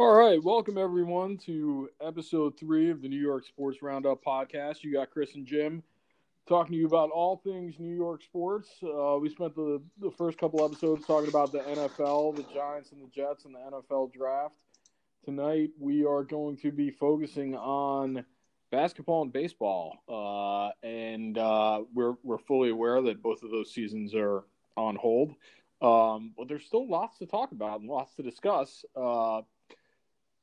All right, welcome everyone to episode three of the New York Sports Roundup podcast. You got Chris and Jim talking to you about all things New York sports. Uh, we spent the, the first couple episodes talking about the NFL, the Giants and the Jets, and the NFL draft. Tonight we are going to be focusing on basketball and baseball, uh, and uh, we're we're fully aware that both of those seasons are on hold. Um, but there's still lots to talk about and lots to discuss.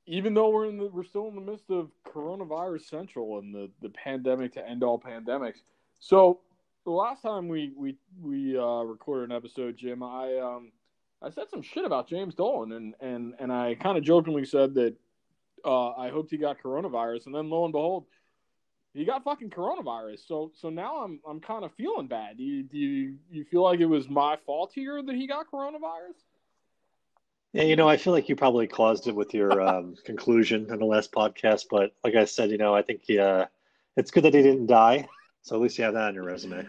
Even though we're in the, we're still in the midst of coronavirus central and the, the pandemic to end all pandemics. So the last time we we we uh, recorded an episode, Jim, I um I said some shit about James Dolan and and and I kind of jokingly said that uh, I hoped he got coronavirus, and then lo and behold, he got fucking coronavirus. So so now I'm I'm kind of feeling bad. Do you, do you you feel like it was my fault here that he got coronavirus? Yeah, you know, I feel like you probably caused it with your um, conclusion in the last podcast, but like I said, you know, I think uh, it's good that he didn't die. So at least you have that on your resume.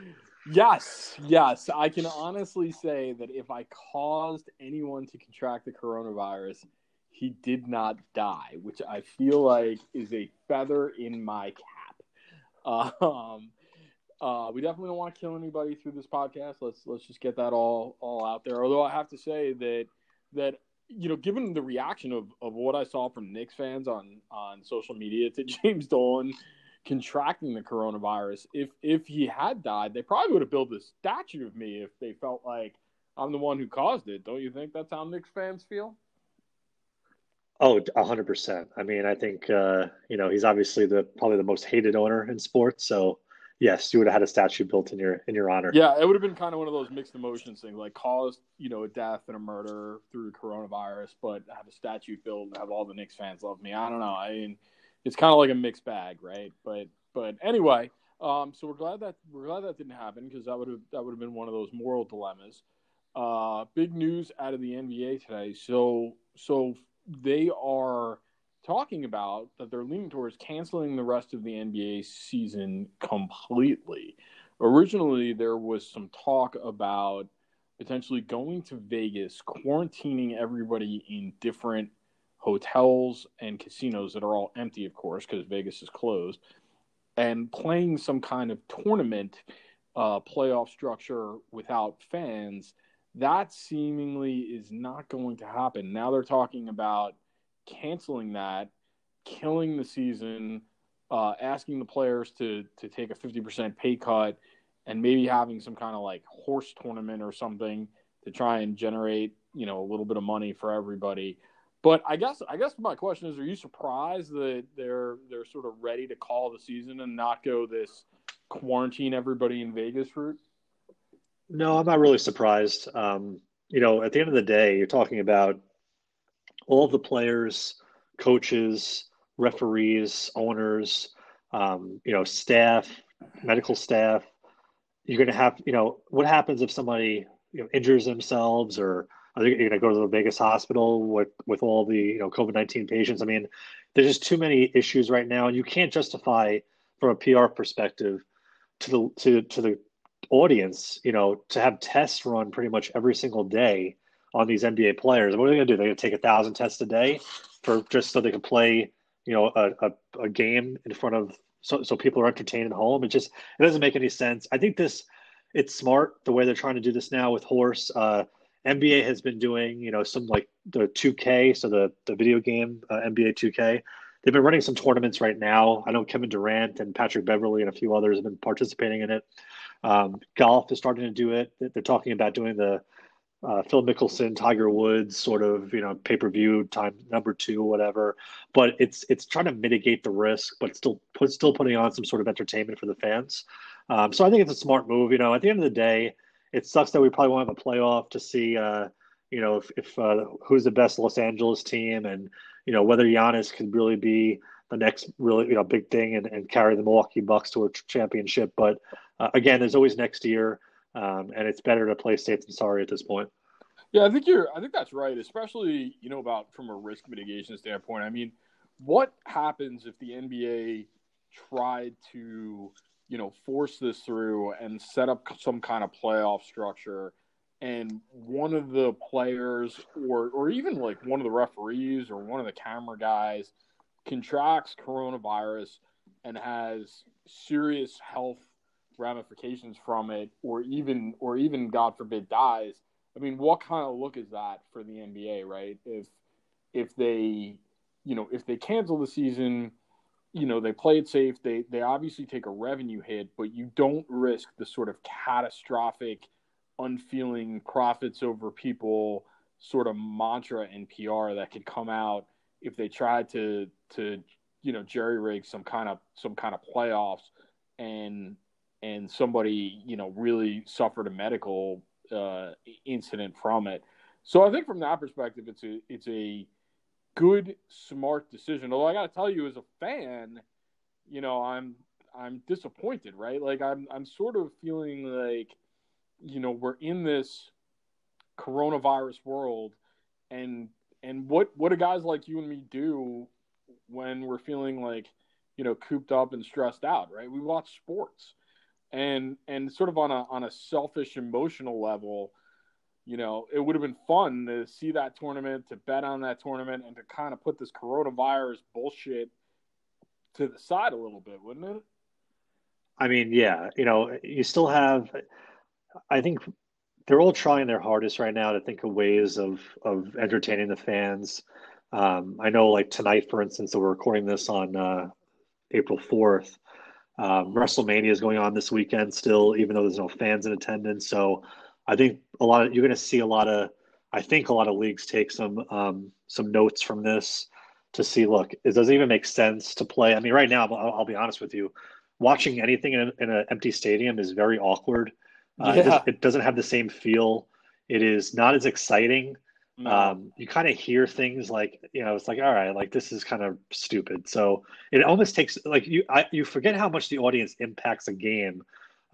Yes, yes. I can honestly say that if I caused anyone to contract the coronavirus, he did not die, which I feel like is a feather in my cap. Um, uh, we definitely don't want to kill anybody through this podcast. Let's let's just get that all all out there. Although I have to say that that you know, given the reaction of, of what I saw from Knicks fans on, on social media to James Dolan contracting the coronavirus, if if he had died, they probably would have built a statue of me if they felt like I'm the one who caused it. Don't you think that's how Knicks fans feel? Oh, hundred percent. I mean, I think uh, you know he's obviously the probably the most hated owner in sports. So yes, you would have had a statue built in your in your honor. Yeah, it would have been kind of one of those mixed emotions things, like caused you know a death and a murder through coronavirus, but have a statue built and have all the Knicks fans love me. I don't know. I mean, it's kind of like a mixed bag, right? But but anyway, um, so we're glad that we're glad that didn't happen because that would have that would have been one of those moral dilemmas. Uh, big news out of the NBA today. So so they are talking about that they're leaning towards canceling the rest of the NBA season completely. Originally, there was some talk about potentially going to Vegas, quarantining everybody in different hotels and casinos that are all empty, of course, because Vegas is closed, and playing some kind of tournament uh, playoff structure without fans. That seemingly is not going to happen. Now they're talking about canceling that, killing the season, uh, asking the players to to take a fifty percent pay cut, and maybe having some kind of like horse tournament or something to try and generate you know a little bit of money for everybody. But I guess I guess my question is: Are you surprised that they're they're sort of ready to call the season and not go this quarantine everybody in Vegas route? No, I'm not really surprised. Um, you know, at the end of the day, you're talking about all the players, coaches, referees, owners, um, you know, staff, medical staff. You're going to have, you know, what happens if somebody you know, injures themselves or are they going to go to the Vegas hospital with, with all the, you know, COVID 19 patients? I mean, there's just too many issues right now. And you can't justify from a PR perspective to the, to, to the audience, you know, to have tests run pretty much every single day on these NBA players. What are they going to do? They're going to take a thousand tests a day for just so they can play, you know, a, a, a, game in front of so so people are entertained at home. It just it doesn't make any sense. I think this it's smart the way they're trying to do this now with horse. Uh, NBA has been doing, you know, some like the 2K, so the the video game uh, NBA 2K. They've been running some tournaments right now. I know Kevin Durant and Patrick Beverley and a few others have been participating in it. Um, golf is starting to do it. They're talking about doing the uh, Phil Mickelson, Tiger Woods, sort of you know pay per view time number two, whatever. But it's it's trying to mitigate the risk, but still put still putting on some sort of entertainment for the fans. Um, so I think it's a smart move. You know, at the end of the day, it sucks that we probably won't have a playoff to see. Uh, you know, if, if uh, who's the best Los Angeles team, and you know whether Giannis could really be the next really you know big thing and, and carry the Milwaukee Bucks to a championship. But uh, again, there's always next year. Um, and it's better to play safe than sorry at this point. Yeah, I think you're. I think that's right, especially you know about from a risk mitigation standpoint. I mean, what happens if the NBA tried to you know force this through and set up some kind of playoff structure and one of the players or or even like one of the referees or one of the camera guys contracts coronavirus and has serious health ramifications from it or even or even god forbid dies. I mean what kind of look is that for the nba right? If if they you know if they cancel the season you know they play it safe they they obviously take a revenue hit but you don't risk the sort of catastrophic unfeeling profits over people sort of mantra and PR that could come out if they tried to to you know jerry rig some kind of some kind of playoffs and and somebody you know really suffered a medical uh, incident from it. So I think from that perspective, it's a it's a good smart decision. Although I got to tell you, as a fan, you know I'm I'm disappointed, right? Like I'm I'm sort of feeling like you know we're in this coronavirus world and and what what do guys like you and me do when we're feeling like you know cooped up and stressed out right we watch sports and and sort of on a on a selfish emotional level you know it would have been fun to see that tournament to bet on that tournament and to kind of put this coronavirus bullshit to the side a little bit wouldn't it i mean yeah you know you still have I think they're all trying their hardest right now to think of ways of of entertaining the fans. Um, I know, like tonight, for instance, that we're recording this on uh, April fourth. Um, WrestleMania is going on this weekend still, even though there's no fans in attendance. So I think a lot of you're going to see a lot of. I think a lot of leagues take some um, some notes from this to see. Look, it doesn't even make sense to play. I mean, right now, I'll, I'll be honest with you. Watching anything in, in an empty stadium is very awkward. Uh, yeah. it, does, it, doesn't have the same feel. It is not as exciting. No. Um, you kind of hear things like you know, it's like all right, like this is kind of stupid. So it almost takes like you I, you forget how much the audience impacts a game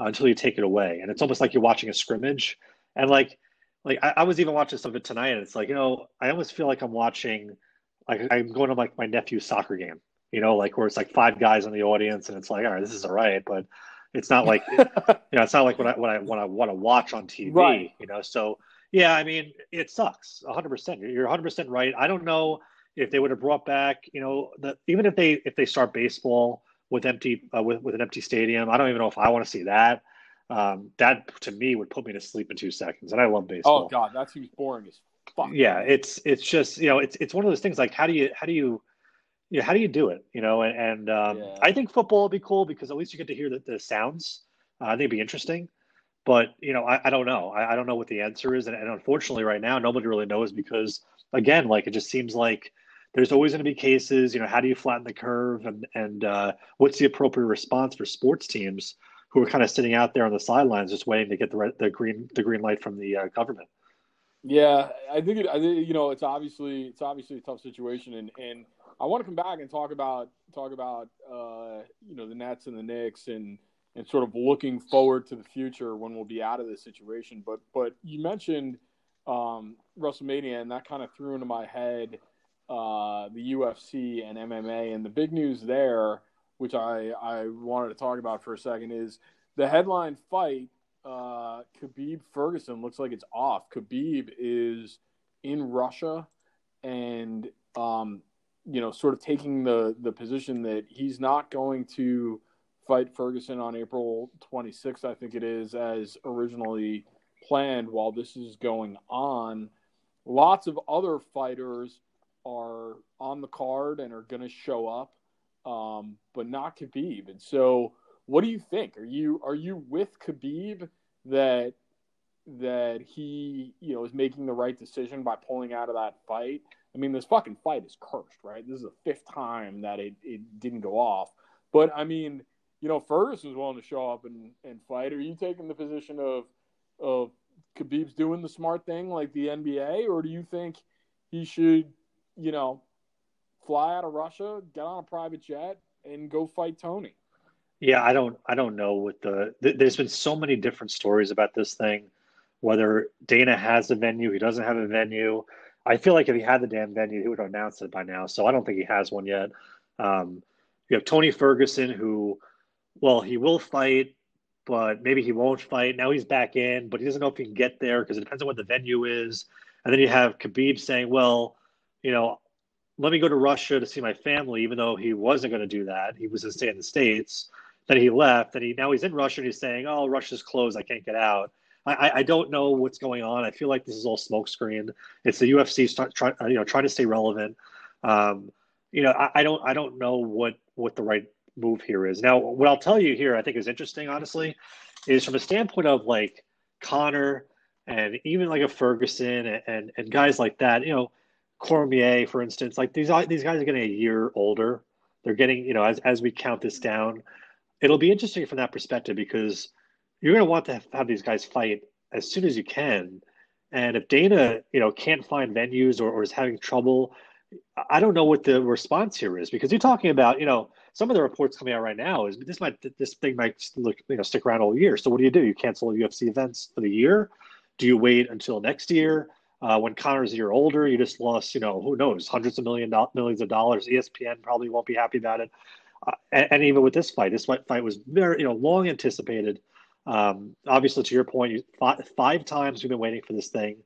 uh, until you take it away, and it's almost like you're watching a scrimmage. And like like I, I was even watching some of it tonight, and it's like you know, I almost feel like I'm watching like I'm going to like my nephew's soccer game. You know, like where it's like five guys in the audience, and it's like all right, this is all right, but it's not like you know, it's not like what I what I what I want to watch on TV. Right. You know, so yeah, I mean, it sucks. 100. percent You're 100 percent right. I don't know if they would have brought back, you know, the even if they if they start baseball with empty uh, with with an empty stadium, I don't even know if I want to see that. Um, that to me would put me to sleep in two seconds, and I love baseball. Oh God, that seems boring as fuck. Yeah, it's it's just you know it's it's one of those things like how do you how do you yeah, how do you do it? You know, and, and um, yeah. I think football would be cool because at least you get to hear the, the sounds. Uh, I think it'd be interesting. But you know, I, I don't know. I, I, don't know what the answer is, and, and, unfortunately, right now, nobody really knows because again, like it just seems like there's always going to be cases. You know, how do you flatten the curve, and and uh, what's the appropriate response for sports teams who are kind of sitting out there on the sidelines, just waiting to get the the green the green light from the uh, government. Yeah, I think it. I think, you know, it's obviously it's obviously a tough situation, and and I want to come back and talk about talk about uh, you know the Nets and the Knicks and and sort of looking forward to the future when we'll be out of this situation. But but you mentioned um, WrestleMania, and that kind of threw into my head uh, the UFC and MMA. And the big news there, which I I wanted to talk about for a second, is the headline fight. Uh, Khabib Ferguson looks like it's off. Khabib is in Russia, and um, you know, sort of taking the the position that he's not going to fight Ferguson on April 26th, I think it is, as originally planned while this is going on. Lots of other fighters are on the card and are going to show up, um, but not Khabib. And so, what do you think? Are you are you with Khabib that that he you know is making the right decision by pulling out of that fight? I mean, this fucking fight is cursed, right? This is the fifth time that it, it didn't go off. But I mean, you know, Ferguson's willing to show up and, and fight. Are you taking the position of of Khabib's doing the smart thing like the NBA, or do you think he should, you know, fly out of Russia, get on a private jet, and go fight Tony? Yeah, I don't, I don't know what the. Th- there's been so many different stories about this thing. Whether Dana has a venue, he doesn't have a venue. I feel like if he had the damn venue, he would have announced it by now. So I don't think he has one yet. Um, you have Tony Ferguson, who, well, he will fight but maybe he won't fight. Now he's back in, but he doesn't know if he can get there because it depends on what the venue is. And then you have Khabib saying, well, you know, let me go to Russia to see my family, even though he wasn't going to do that. He was going to stay in the States. Then he left, and he now he's in Russia and he's saying, "Oh, Russia's closed. I can't get out." I, I don't know what's going on. I feel like this is all smokescreen. It's the UFC start try, you know trying to stay relevant. Um, you know, I, I don't I don't know what what the right move here is. Now, what I'll tell you here, I think is interesting, honestly, is from a standpoint of like Conor and even like a Ferguson and, and, and guys like that. You know, Cormier, for instance, like these these guys are getting a year older. They're getting, you know, as as we count this down, it'll be interesting from that perspective because you're going to want to have these guys fight as soon as you can. And if Dana, you know, can't find venues or, or is having trouble, I don't know what the response here is because you're talking about, you know, some of the reports coming out right now is this might this thing might look you know stick around all year. So what do you do? You cancel UFC events for the year? Do you wait until next year? Uh, when Conor's a year older, you just lost, you know, who knows, hundreds of million millions of dollars. ESPN probably won't be happy about it. Uh, and, and, even with this fight, this fight, fight was very, you know, long anticipated. Um, obviously, to your point, you, five, five, times we've been waiting for this thing.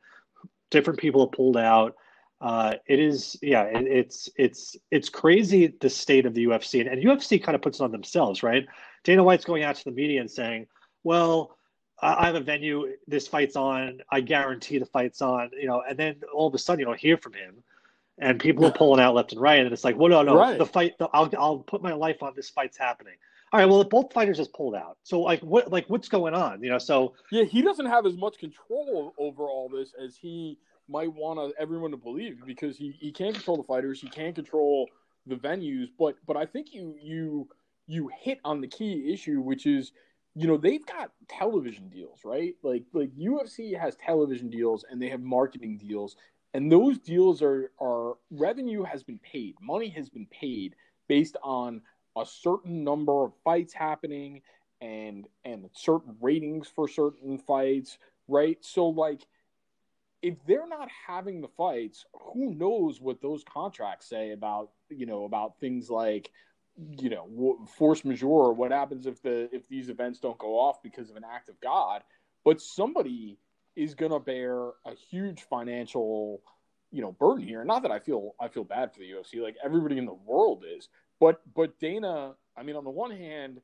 Different people have pulled out. Uh, it is, yeah, it, it's it's it's crazy the state of the UFC, and, and UFC kind of puts it on themselves, right? Dana White's going out to the media and saying, "Well, I have a venue. This fight's on. I guarantee the fight's on. You know, and then all of a sudden you don't hear from him, and people are pulling out left and right, and it's like, well, no, no, right. the fight. The, I'll I'll put my life on this fight's happening. All right, well, both fighters just pulled out. So like, what like what's going on? You know, so yeah, he doesn't have as much control over all this as he might want everyone to believe because he he can't control the fighters, he can't control the venues, but but I think you you you hit on the key issue, which is you know they've got television deals right? Like like ufc has television deals and they have marketing deals and those deals are are revenue has been paid money has been paid based on a certain number of fights happening and and certain ratings for certain fights right? So like if they're not having the fights who knows what those contracts say about you know about things like you know force majeure what happens if the if these events don't go off because of an act of god. But somebody is going to bear a huge financial you know burden here. Not that i feel i feel bad for the ufc like everybody in the world is. But but dana i mean on the one hand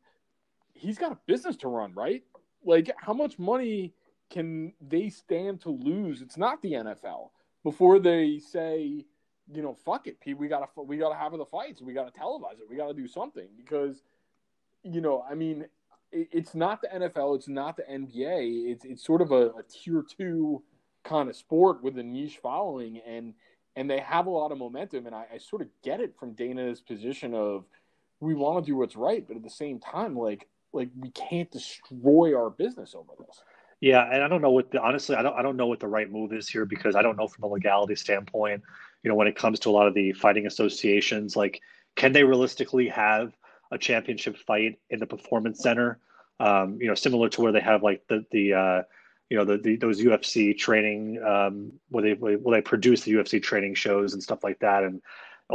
he's got a business to run right? Like how much money can they stand to lose it's not the nfl before they say you know, fuck it, Pete. We gotta we gotta have the fights. We gotta televise it. We gotta do something because, you know, I mean, it, it's not the NFL. It's not the NBA. It's it's sort of a, a tier two kind of sport with a niche following, and and they have a lot of momentum. And I, I sort of get it from Dana's position of we want to do what's right, but at the same time, like like we can't destroy our business over this. Yeah, and I don't know what the honestly, I don't I don't know what the right move is here because I don't know from a legality standpoint you know, when it comes to a lot of the fighting associations, like can they realistically have a championship fight in the performance center? Um, you know, similar to where they have like the the uh, you know the, the those UFC training um, where they where they produce the UFC training shows and stuff like that, and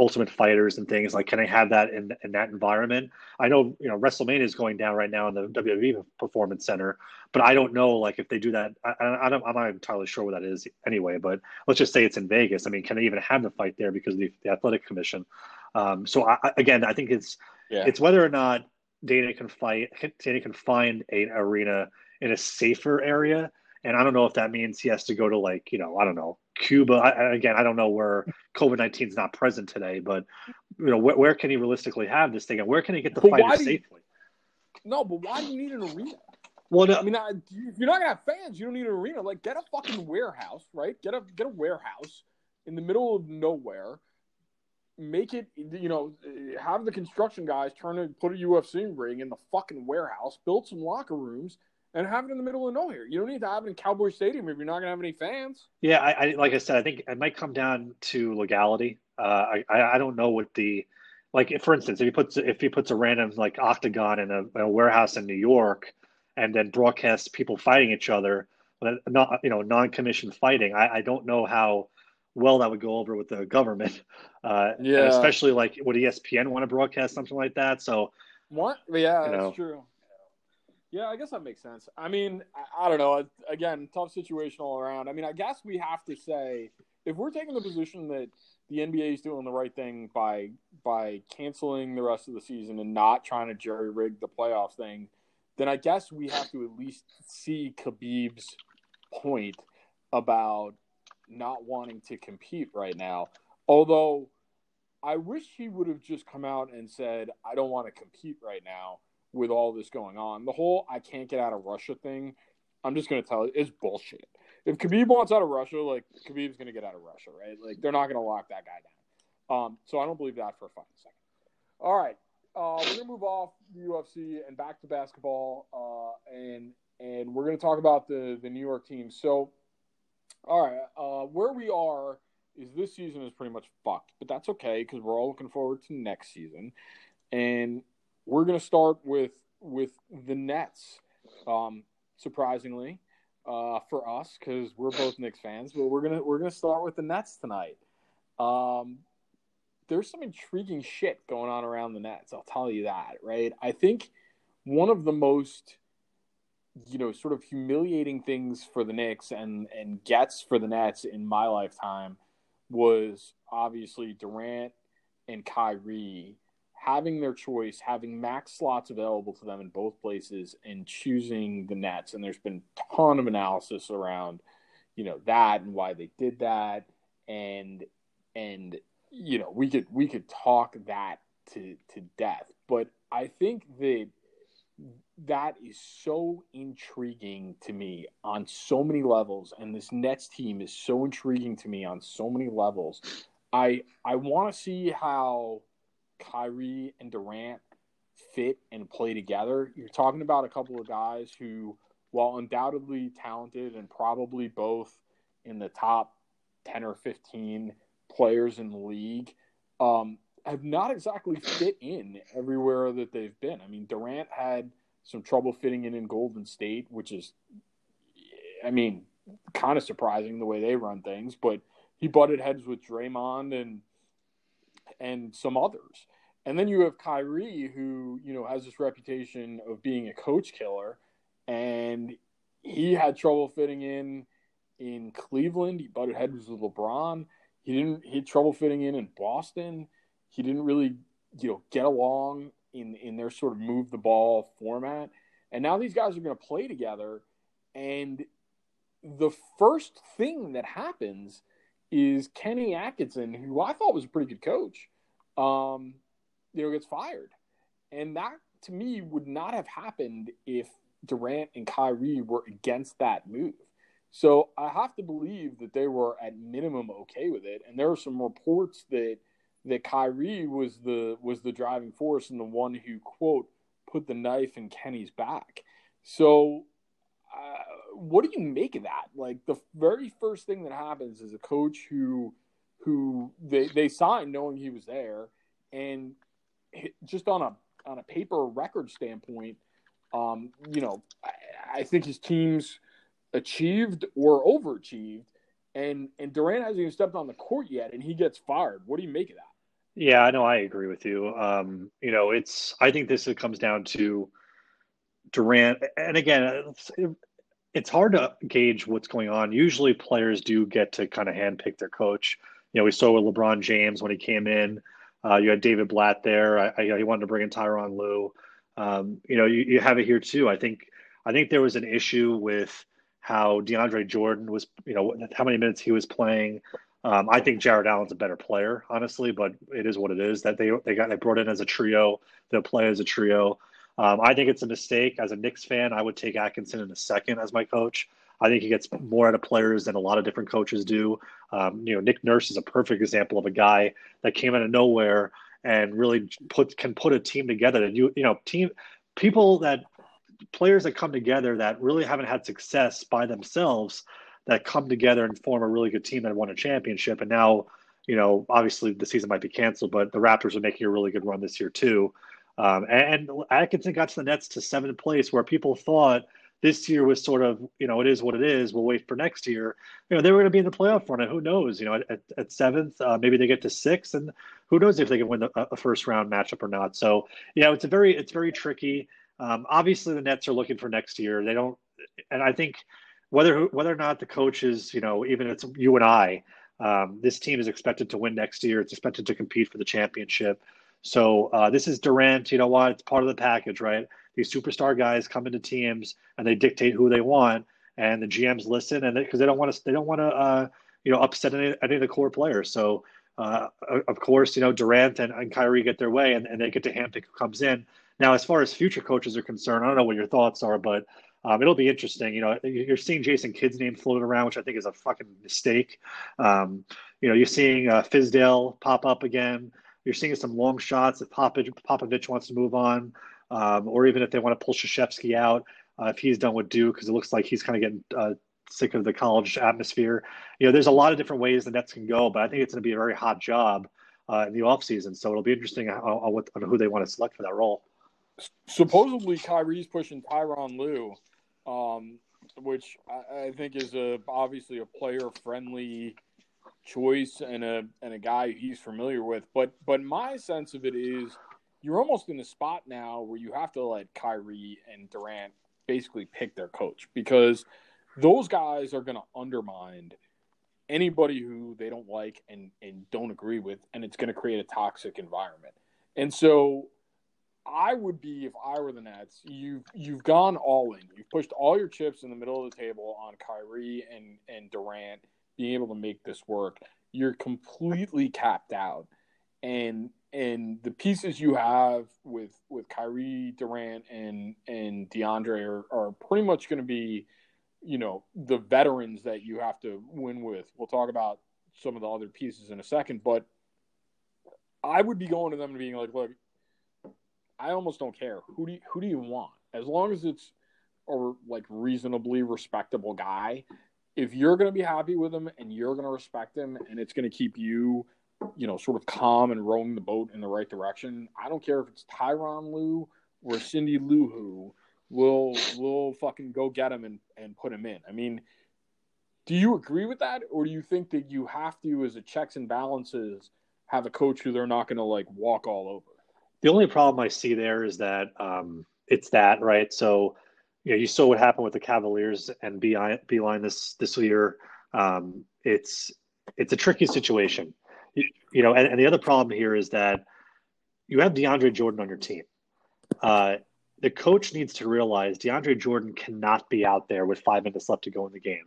Ultimate Fighters and things like. Can i have that in in that environment? I know you know WrestleMania is going down right now in the WWE Performance Center, but I don't know like if they do that. I, I don't. I'm not entirely sure what that is anyway. But let's just say it's in Vegas. I mean, can they even have the fight there because of the, the Athletic Commission? Um, so I, again, I think it's yeah. it's whether or not Dana can fight. Dana can find an arena in a safer area and I don't know if that means he has to go to like, you know, I don't know, Cuba. I, again, I don't know where COVID 19 is not present today, but, you know, wh- where can he realistically have this thing and where can he get the fight safely? You, no, but why do you need an arena? Well, no, I mean, I, if you're not gonna have fans, you don't need an arena. Like, get a fucking warehouse, right? Get a get a warehouse in the middle of nowhere. Make it, you know, have the construction guys turn and put a UFC ring in the fucking warehouse. Build some locker rooms and have it in the middle of nowhere. You don't need to have it in Cowboy Stadium if you're not going to have any fans. Yeah, I, I, like I said, I think it might come down to legality. Uh, I I don't know what the like. For instance, if he puts if he puts a random like octagon in a, a warehouse in New York, and then broadcasts people fighting each other, not you know non-commissioned fighting. I, I don't know how well that would go over with the government. Uh, yeah, especially like would ESPN want to broadcast something like that? So what? Yeah, you know, that's true. Yeah, I guess that makes sense. I mean, I, I don't know. Again, tough situation all around. I mean, I guess we have to say if we're taking the position that the NBA is doing the right thing by by canceling the rest of the season and not trying to jerry rig the playoffs thing, then I guess we have to at least see Khabib's point about not wanting to compete right now. Although I wish he would have just come out and said, I don't want to compete right now with all this going on. The whole I can't get out of Russia thing, I'm just going to tell you, is bullshit. If Khabib wants out of Russia, like Khabib's going to get out of Russia, right? Like they're not going to lock that guy down. Um, so I don't believe that for a fucking second. All right, uh, we're gonna move off the UFC and back to basketball, uh, and and we're gonna talk about the the New York team. So, all right, uh, where we are is this season is pretty much fucked, but that's okay because we're all looking forward to next season, and we're gonna start with with the Nets. Um, surprisingly, uh, for us because we're both Knicks fans, but we're gonna we're gonna start with the Nets tonight. Um, there's some intriguing shit going on around the Nets. I'll tell you that, right? I think one of the most you know sort of humiliating things for the Knicks and and gets for the Nets in my lifetime was obviously Durant and Kyrie having their choice, having max slots available to them in both places, and choosing the Nets. And there's been a ton of analysis around, you know, that and why they did that, and and you know we could we could talk that to to death. But I think that that is so intriguing to me on so many levels, and this Nets team is so intriguing to me on so many levels. I I want to see how Kyrie and Durant fit and play together. You're talking about a couple of guys who, while undoubtedly talented and probably both in the top 10 or 15 players in the league, um, have not exactly fit in everywhere that they've been. I mean, Durant had some trouble fitting in in Golden State, which is, I mean, kind of surprising the way they run things, but he butted heads with Draymond and and some others. And then you have Kyrie, who you know has this reputation of being a coach killer, and he had trouble fitting in in Cleveland. He butted heads with LeBron. He didn't. He had trouble fitting in in Boston. He didn't really, you know, get along in in their sort of move the ball format. And now these guys are going to play together, and the first thing that happens is Kenny Atkinson, who I thought was a pretty good coach, um, you know, gets fired. And that to me would not have happened if Durant and Kyrie were against that move. So I have to believe that they were at minimum okay with it. And there are some reports that that Kyrie was the was the driving force and the one who quote put the knife in Kenny's back. So uh, what do you make of that? Like the very first thing that happens is a coach who who they they signed knowing he was there and just on a on a paper record standpoint, um, you know, I, I, think his teams achieved or overachieved, and and Durant hasn't even stepped on the court yet, and he gets fired. What do you make of that? Yeah, I know. I agree with you. Um, you know, it's. I think this comes down to Durant, and again, it's, it's hard to gauge what's going on. Usually, players do get to kind of handpick their coach. You know, we saw with LeBron James when he came in. Uh, you had David Blatt there. I, I, he wanted to bring in Tyronn Lue. Um, you know, you, you have it here too. I think I think there was an issue with how DeAndre Jordan was, you know, how many minutes he was playing. Um, I think Jarrett Allen's a better player, honestly, but it is what it is that they they got they brought in as a trio. They'll play as a trio. Um, I think it's a mistake. As a Knicks fan, I would take Atkinson in a second as my coach. I think he gets more out of players than a lot of different coaches do. Um, you know, Nick Nurse is a perfect example of a guy that came out of nowhere and really put can put a team together. And you you know, team people that players that come together that really haven't had success by themselves that come together and form a really good team that won a championship. And now, you know, obviously the season might be canceled, but the Raptors are making a really good run this year too. Um, and, Atkinson got to the Nets to seventh place, where people thought this year was sort of, you know, it is what it is. We'll wait for next year. You know, they were going to be in the playoff run, and who knows? You know, at, at seventh, uh, maybe they get to sixth, and who knows if they can win a, a first round matchup or not. So, yeah, it's a very, it's very tricky. Um, obviously, the Nets are looking for next year. They don't, and I think whether whether or not the coaches, you know, even it's you and I, um, this team is expected to win next year. It's expected to compete for the championship. So uh, this is Durant. You know what? It's part of the package, right? These superstar guys come into teams and they dictate who they want, and the GMs listen, and because they, they, don't want to, they don't want to, uh, you know, upset any, any of the core players. So uh, of course, you know, Durant and, and Kyrie get their way, and, and they get to handpick who comes in. Now, as far as future coaches are concerned, I don't know what your thoughts are, but um, it'll be interesting. You know, you're seeing Jason Kidd's name floated around, which I think is a fucking mistake. Um, you know, you're seeing uh, Fizdale pop up again. You're seeing some long shots if Popovich, wants to move on, um, or even if they want to pull Krzyzewski out uh, if he's done with Duke, because it looks like he's kind of getting uh, sick of the college atmosphere. You know, there's a lot of different ways the Nets can go, but I think it's going to be a very hot job uh, in the offseason. So it'll be interesting on, on, on, who they want to select for that role. Supposedly, Kyrie's pushing Tyronn Lue, um, which I, I, think is a obviously a player friendly choice and a and a guy he's familiar with. But but my sense of it is you're almost in a spot now where you have to let Kyrie and Durant basically pick their coach because those guys are going to undermine anybody who they don't like and and don't agree with and it's going to create a toxic environment. And so I would be if I were the Nets. You've you've gone all in. You've pushed all your chips in the middle of the table on Kyrie and and Durant being able to make this work. You're completely capped out, and and the pieces you have with with Kyrie Durant and and DeAndre are, are pretty much going to be, you know, the veterans that you have to win with. We'll talk about some of the other pieces in a second, but I would be going to them and being like, look, I almost don't care who do you, who do you want as long as it's a like reasonably respectable guy. If you're going to be happy with him and you're going to respect him and it's going to keep you, you know, sort of calm and rowing the boat in the right direction, I don't care if it's Tyronn Lue or Cindy Lou who will will fucking go get him and, and put him in. I mean, do you agree with that, or do you think that you have to, as a checks and balances, have a coach who they're not going to like walk all over? The only problem I see there is that um, it's that right. So, you know, you saw what happened with the Cavaliers and Beilein this this year. Um, it's it's a tricky situation, you, you know. And, and, the other problem here is that you have DeAndre Jordan on your team. Uh, the coach needs to realize DeAndre Jordan cannot be out there with five minutes left to go in the game.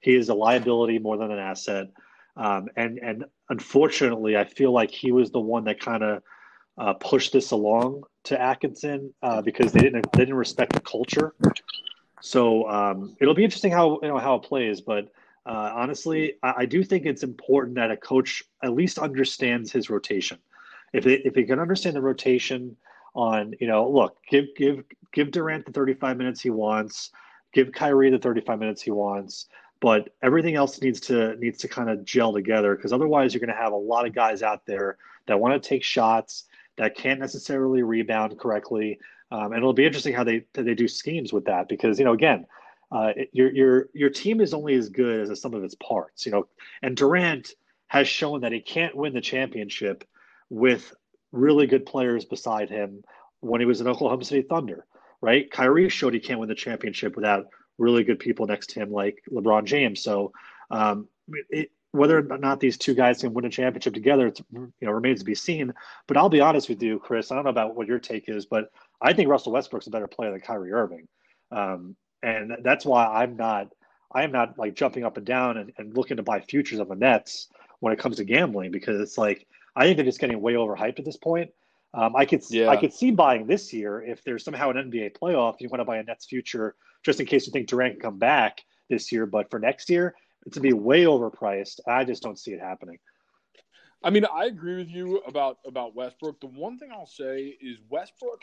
He is a liability more than an asset. Um, and and unfortunately, I feel like he was the one that kind of uh, push this along to Atkinson uh, because they didn't they didn't respect the culture. So um, it'll be interesting how you know how it plays, but uh, honestly, I, I, do think it's important that a coach at least understands his rotation. If they, if he can understand the rotation on you know look give give give Durant the 35 minutes he wants, give Kyrie the 35 minutes he wants, but everything else needs to needs to kind of gel together because otherwise you're going to have a lot of guys out there that want to take shots that can't necessarily rebound correctly. Um, and it'll be interesting how they they do schemes with that because you know again, uh, your your your team is only as good as sum of its parts. You know, and Durant has shown that he can't win the championship with really good players beside him when he was in Oklahoma City Thunder. Right? Kyrie showed he can't win the championship without really good people next to him like LeBron James. So um, it, whether or not these two guys can win a championship together, it's, you know, remains to be seen. But I'll be honest with you, Chris. I don't know about what your take is, but I think Russell Westbrook's a better player than Kyrie Irving, um, and that's why I'm not. I am not like jumping up and down and, and looking to buy futures on the Nets when it comes to gambling because it's like I think they're just getting way overhyped at this point. Um, I could yeah. I could see buying this year if there's somehow an NBA playoff. You want to buy a Nets future just in case you think Durant can come back this year, but for next year, to be way overpriced. I just don't see it happening. I mean, I agree with you about about Westbrook. The one thing I'll say is Westbrook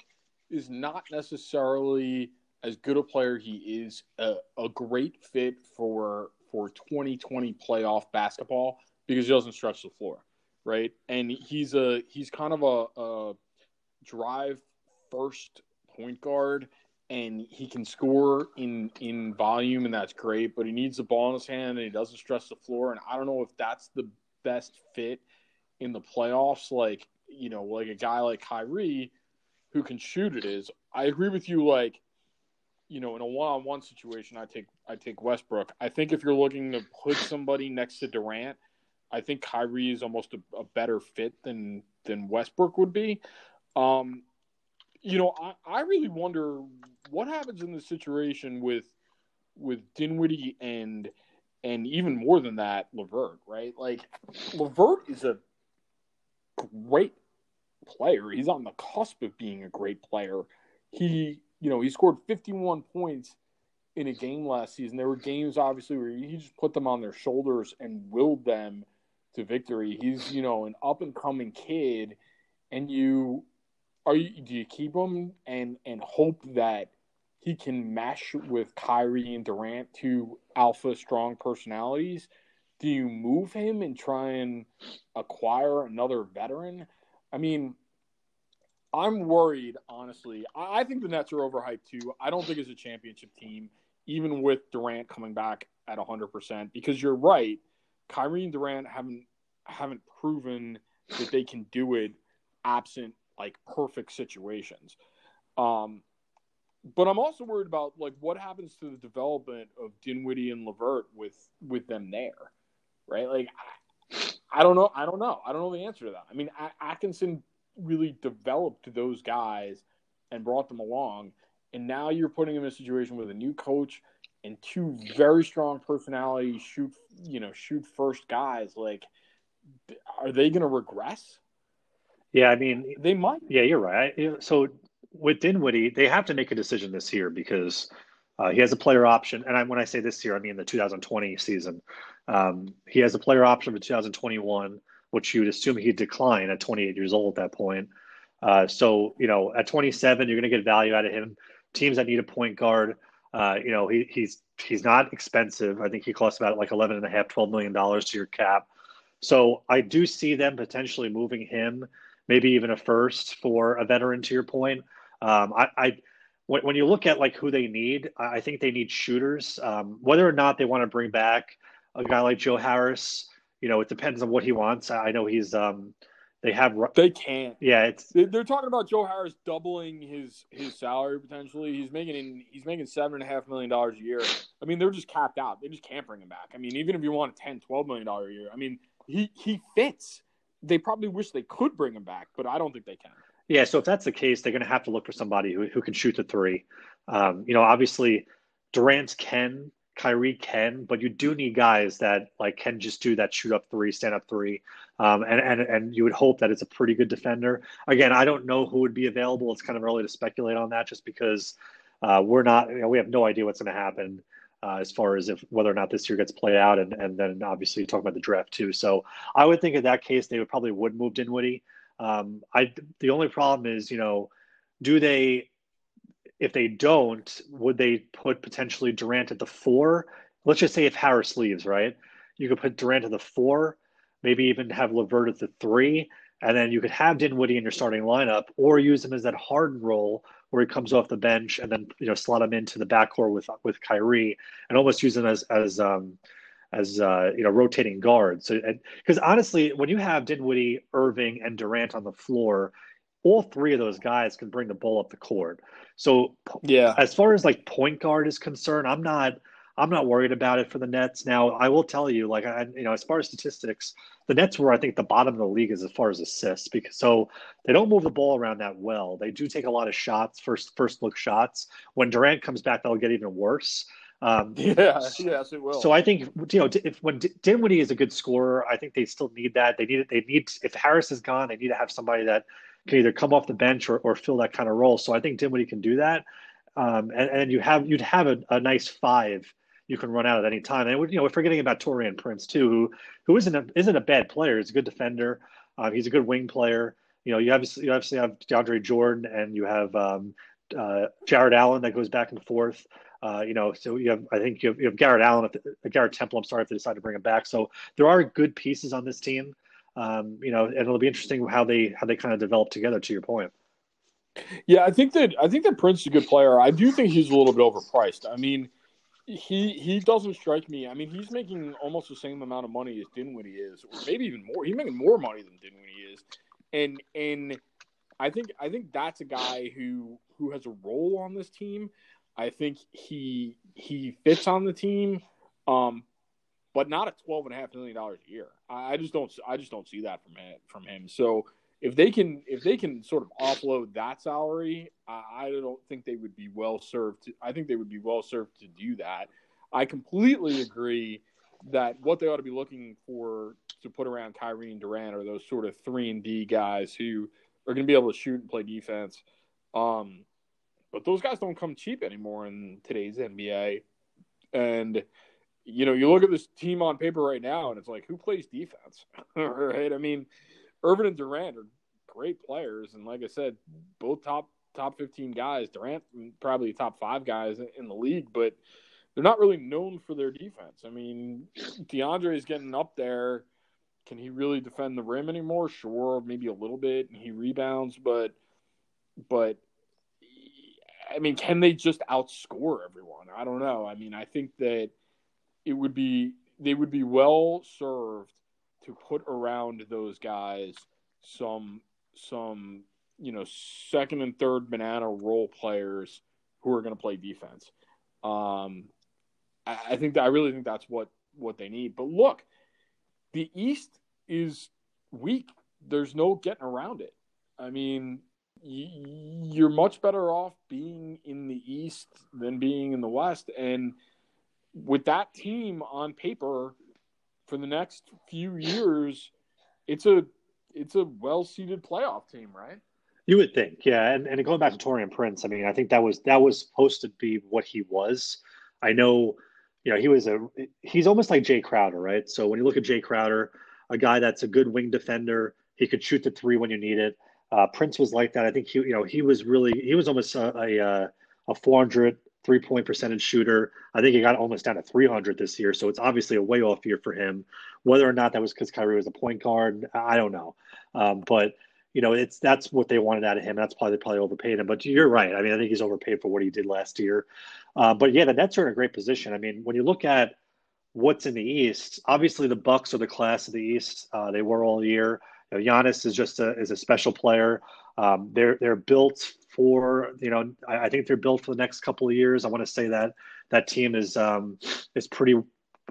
is not necessarily as good a player he is a, a great fit for for 2020 playoff basketball because he doesn't stretch the floor, right? And he's a he's kind of a, a drive first point guard and he can score in in volume and that's great but he needs the ball in his hand and he doesn't stress the floor and i don't know if that's the best fit in the playoffs like you know like a guy like Kyrie who can shoot it is. I agree with you. Like, you know, in a one-on-one situation, I take I take Westbrook. I think if you're looking to put somebody next to Durant, I think Kyrie is almost a, a better fit than than Westbrook would be. Um, you know, I, I really wonder what happens in this situation with with Dinwiddie and and even more than that, LeVert, right? Like LeVert is a great player. He's on the cusp of being a great player. He, you know, he scored 51 points in a game last season. There were games, obviously, where he just put them on their shoulders and willed them to victory. He's, you know, an up and coming kid, and you are you do you keep him and and hope that he can mesh with Kyrie and Durant, two alpha strong personalities? Do you move him and try and acquire another veteran? I mean, I'm worried, honestly. I, I think the Nets are overhyped too. I don't think it's a championship team, even with Durant coming back at 100%, because you're right. Kyrie and Durant haven't haven't proven that they can do it absent like perfect situations. Um, but I'm also worried about like what happens to the development of Dinwiddie and LeVert with with them there, right? Like I, I don't know. I don't know. I don't know the answer to that. I mean, Atkinson really developed those guys and brought them along. And now you're putting them in a situation with a new coach and two very strong personalities, shoot, you know, shoot first guys. Like, are they going to regress? Yeah, I mean, they might. Yeah, you're right. So with Dinwiddie, they have to make a decision this year because uh, he has a player option. And I, when I say this year, I mean the 2020 season. Um, he has a player option for 2021 which you would assume he'd decline at 28 years old at that point. Uh, so, you know, at 27, you're going to get value out of him. Teams that need a point guard, uh, you know, he, he's he's not expensive. I think he costs about like 11 and a half, 12 million dollars to your cap. So I do see them potentially moving him, maybe even a first for a veteran. To your point, um, I, I when, when, you look at like who they need, I think they need shooters. Um, whether or not they want to bring back a guy like Joe Harris, you know, it depends on what he wants. I know he's um they have they can't. Yeah, it's they're talking about Joe Harris doubling his his salary potentially. He's making he's making seven and a half million dollars a year. I mean, they're just capped out. They just can't bring him back. I mean, even if you want a 10, 12 million dollar a year, I mean, he he fits. They probably wish they could bring him back, but I don't think they can. Yeah, so if that's the case, they're going to have to look for somebody who, who can shoot the three. Um, you know, obviously, Durant can Kyrie can, but you do need guys that like can just do that shoot up three, stand up three, um, and and and you would hope that it's a pretty good defender. Again, I don't know who would be available. It's kind of early to speculate on that, just because uh, we're not, you know, we have no idea what's going to happen uh, as far as if whether or not this year gets played out, and and then obviously talking about the draft too. So I would think in that case they would probably would move Dinwiddie. Um, I the only problem is you know, do they if they don't, would they put potentially Durant at the four? Let's just say if Harris leaves, right? You could put Durant at the four, maybe even have LeVert at the three, and then you could have Dinwiddie in your starting lineup, or use him as that Harden role where he comes off the bench and then you know slot him into the backcourt with with Kyrie, and almost use him as as um, as uh, you know rotating guards. So because honestly, when you have Dinwiddie, Irving, and Durant on the floor, all three of those guys can bring the ball up the court. So yeah, as far as like point guard is concerned, I'm not I'm not worried about it for the Nets. Now I will tell you, like I, you know, as far as statistics, the Nets were I think the bottom of the league as far as assists because so they don't move the ball around that well. They do take a lot of shots, first first look shots. When Durant comes back, that'll get even worse. Um, yeah, yes, it will. So I think you know if when Dinwiddie is a good scorer, I think they still need that. They need it. They need if Harris is gone, they need to have somebody that can either come off the bench or, or fill that kind of role. So I think Dinwiddie can do that. Um, and, and you have you'd have a, a, nice five you can run out at any time. And you know we're forgetting about Taurean Prince too, who who isn't a, isn't a bad player. He's a good defender. Um, he's a good wing player. You know you obviously you obviously have DeAndre Jordan and you have um, uh, Jarrett Allen that goes back and forth. Uh, you know, so you have I think you have, you have Garrett Allen, if, Garrett Temple. I'm sorry if they decide to bring him back. So there are good pieces on this team um, you know, and it'll be interesting how they how they kind of develop together. To your point. Yeah, I think that I think that Prince is a good player. I do think he's a little bit overpriced. I mean, he he doesn't strike me. I mean, he's making almost the same amount of money as Dinwiddie is, or maybe even more. He's making more money than Dinwiddie is, and and I think I think that's a guy who who has a role on this team. I think he he fits on the team, um, but not at twelve and a half million dollars a year. I, I just don't I just don't see that from him, from him. So if they can if they can sort of offload that salary, I, I don't think they would be well served. To, I think they would be well served to do that. I completely agree that what they ought to be looking for to put around Kyrie and Durant are those sort of three and D guys who are going to be able to shoot and play defense. Um, but those guys don't come cheap anymore in today's NBA. And you know, you look at this team on paper right now, and it's like, who plays defense? right? I mean, Irving and Durant are great players, and like I said, both top top fifteen guys. Durant probably top five guys in the league, but they're not really known for their defense. I mean, DeAndre is getting up there. Can he really defend the rim anymore? Sure, maybe a little bit, and he rebounds, but but I mean, can they just outscore everyone? I don't know. I mean, I think that it would be they would be well served to put around those guys some some you know second and third banana role players who are going to play defense. Um, I, I think that I really think that's what what they need. But look, the East is weak. There's no getting around it. I mean, you're much better off being in the East than being in the West. And with that team on paper for the next few years, it's a it's a well seeded playoff team, right? You would think, yeah. And and going back to Taurean Prince, I mean, I think that was that was supposed to be what he was. I know you know, he was a he's almost like Jae Crowder, right? So when you look at Jae Crowder, a guy that's a good wing defender, he could shoot the three when you need it. Uh, Prince was like that. I think he, you know, he was really he was almost a a, a 400 three point percentage shooter. I think he got almost down to 300 this year, so it's obviously a way off year for him. Whether or not that was because Kyrie was a point guard, I don't know. Um, but you know, it's that's what they wanted out of him. That's probably they probably overpaid him. But you're right. I mean, I think he's overpaid for what he did last year. Uh, but yeah, the Nets are in a great position. I mean, when you look at what's in the East, obviously the Bucks are the class of the East. Uh, they were all year. You know, Giannis is just a is a special player. Um, they're they're built for you know I, I, think they're built for the next couple of years. I want to say that that team is um, is pretty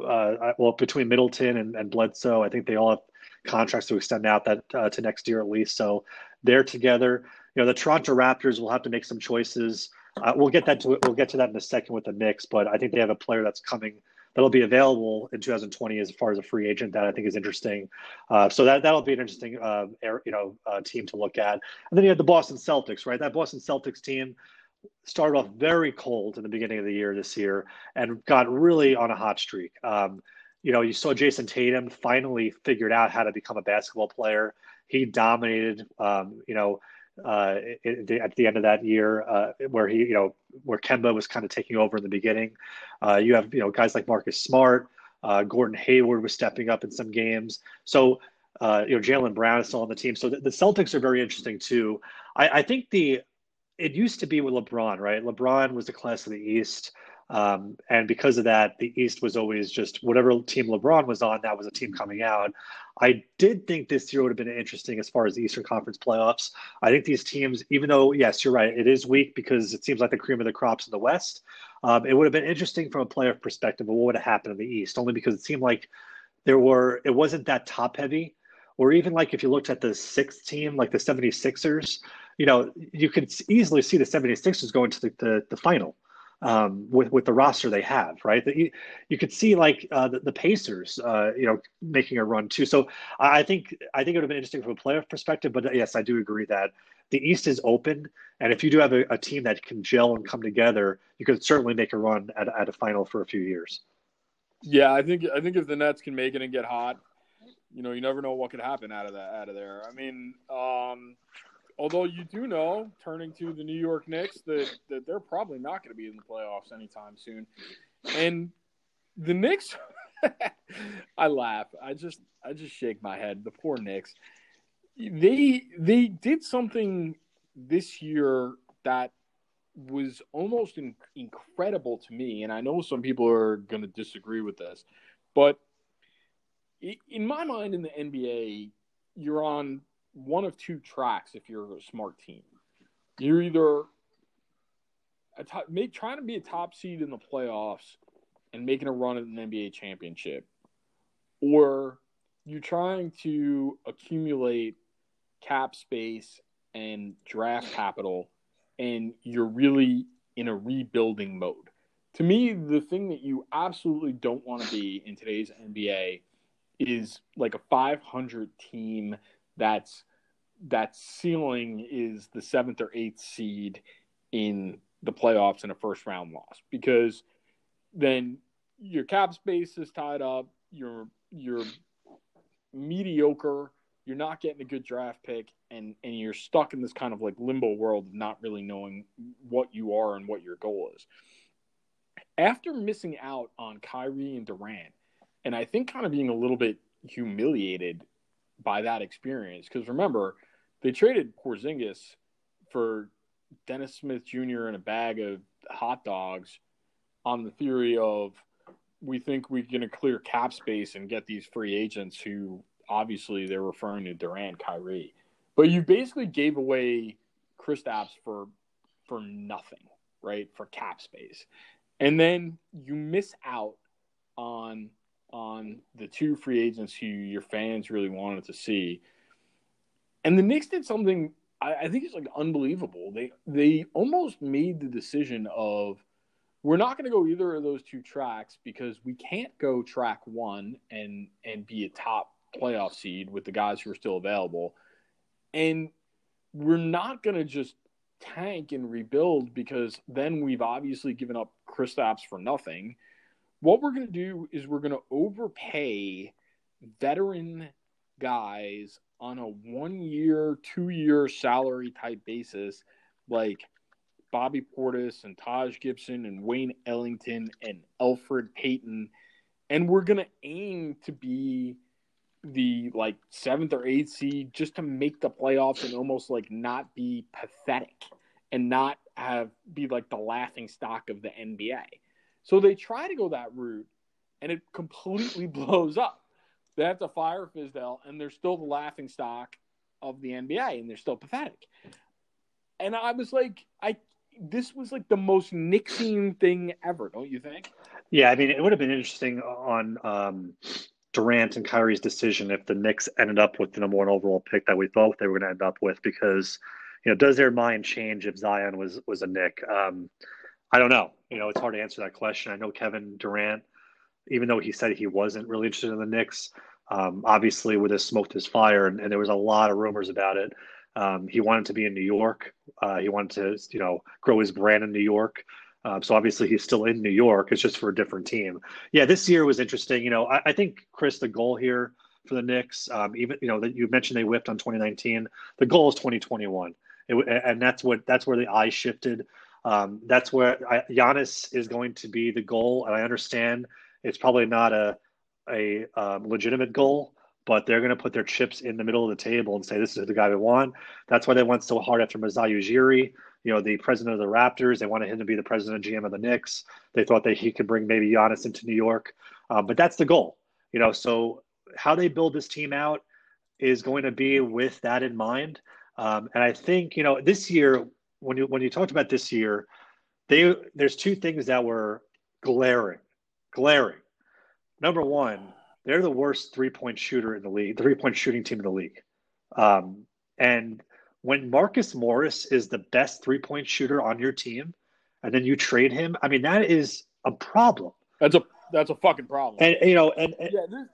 uh, well between Middleton and, and Bledsoe. I think they all have contracts to extend out that uh, to next year at least. So they're together. You know, the Toronto Raptors will have to make some choices. Uh, we'll get that to we'll get to that in a second with the Knicks, but I think they have a player that's coming that'll be available in 2020 as far as a free agent that I think is interesting. Uh, so that that'll be an interesting uh, you know uh, team to look at. And then you have the Boston Celtics, right? That Boston Celtics team started off very cold in the beginning of the year this year and got really on a hot streak. Um, you know, you saw Jayson Tatum finally figured out how to become a basketball player. He dominated. Um, you know uh, at the end of that year, uh, where he, you know, where Kemba was kind of taking over in the beginning. Uh, you have, you know, guys like Marcus Smart, uh, Gordon Hayward was stepping up in some games. So, uh, you know, Jaylen Brown is still on the team. So the, the Celtics are very interesting too. I, I, think the it used to be with LeBron, right? LeBron was the class of the East. Um, and because of that, the East was always just whatever team LeBron was on, that was a team coming out. I did think this year would have been interesting as far as the Eastern Conference playoffs. I think these teams, even though, yes, you're right, it is weak because it seems like the cream of the crops in the West. Um, it would have been interesting from a playoff perspective of what would have happened in the East, only because it seemed like there were, it wasn't that top heavy. Or even like if you looked at the sixth team, like the 76ers, you know, you could easily see the 76ers going to the, the, the final um, with with the roster they have, right? That you you could see like uh, the, the, Pacers, uh, you know, making a run too. So I think I think it would have been interesting from a playoff perspective. But yes, I do agree that the East is open, and if you do have a, a team that can gel and come together, you could certainly make a run at, at a final for a few years. Yeah, I think I think if the Nets can make it and get hot, you know, you never know what could happen out of that out of there. I mean, um, although you do know, turning to the New York Knicks, that, that they're probably not going to be in the playoffs anytime soon. And the Knicks, I laugh. I just I just shake my head. The poor Knicks. They they did something this year that was almost in, incredible to me, and I know some people are going to disagree with this, but in my mind, in the NBA, you're on one of two tracks if you're a smart team. You're either a top, make, trying to be a top seed in the playoffs and making a run at an NBA championship, or you're trying to accumulate cap space and draft capital, and you're really in a rebuilding mode. To me, the thing that you absolutely don't want to be in today's NBA is like a 500 team that's that ceiling is the seventh or eighth seed in the playoffs in a first round loss because then your cap space is tied up. You're you're mediocre. You're not getting a good draft pick, and and you're stuck in this kind of like limbo world of not really knowing what you are and what your goal is. After missing out on Kyrie and Durant, and I think kind of being a little bit humiliated by that experience, because remember they traded Porzingis for Dennis Smith Jr. and a bag of hot dogs on the theory of we think we're going to clear cap space and get these free agents who obviously they're referring to Durant, Kyrie, but you basically gave away Chris Kristaps for for nothing, right? For cap space, and then you miss out on on the two free agents who your fans really wanted to see. And the Knicks did something I, I think it's like unbelievable. They they almost made the decision of we're not going to go either of those two tracks because we can't go track one and and be a top playoff seed with the guys who are still available, and we're not going to just tank and rebuild because then we've obviously given up Kristaps for nothing. What we're going to do is we're going to overpay veteran guys on a one year, two year salary type basis, like Bobby Portis and Taj Gibson and Wayne Ellington and Elfrid Payton. And we're going to aim to be the like seventh or eighth seed just to make the playoffs and almost like not be pathetic and not have be like the laughing stock of the NBA. So they try to go that route and it completely blows up. They have to fire Fizdale, and they're still the laughing stock of the NBA, and they're still pathetic. And I was like, I this was like the most Nixian thing ever, don't you think? Yeah, I mean, it would have been interesting on um, Durant and Kyrie's decision if the Knicks ended up with the number one overall pick that we thought they were going to end up with, because you know, does their mind change if Zion was was a Knick? Um, I don't know. You know, it's hard to answer that question. I know Kevin Durant even though he said he wasn't really interested in the Knicks. Um, obviously, with his smoke his fire, and, and, there was a lot of rumors about it. Um, he wanted to be in New York. Uh, he wanted to, you know, grow his brand in New York. Um, so obviously, he's still in New York. It's just for a different team. Yeah, this year was interesting. You know, I, I think Chris, the goal here for the Knicks, um, even you know that you mentioned they whipped on 2019. The goal is 2021, it, and that's what that's where the eye shifted. Um, that's where I, Giannis is going to be the goal, and I understand it's probably not a a um, legitimate goal, but they're going to put their chips in the middle of the table and say this is the guy we want. That's why they went so hard after Masai Ujiri, you know, the president of the Raptors. They wanted him to be the president and GM of the Knicks. They thought that he could bring maybe Giannis into New York, um, but that's the goal, you know. So how they build this team out is going to be with that in mind. Um, and I think you know this year when you when you talked about this year, they there's two things that were glaring glaring. Number one, they're the worst three point shooter in the league, three point shooting team in the league. Um, and when Marcus Morris is the best three point shooter on your team, and then you trade him, I mean that is a problem. That's a that's a fucking problem. And you know, and, and yeah, this,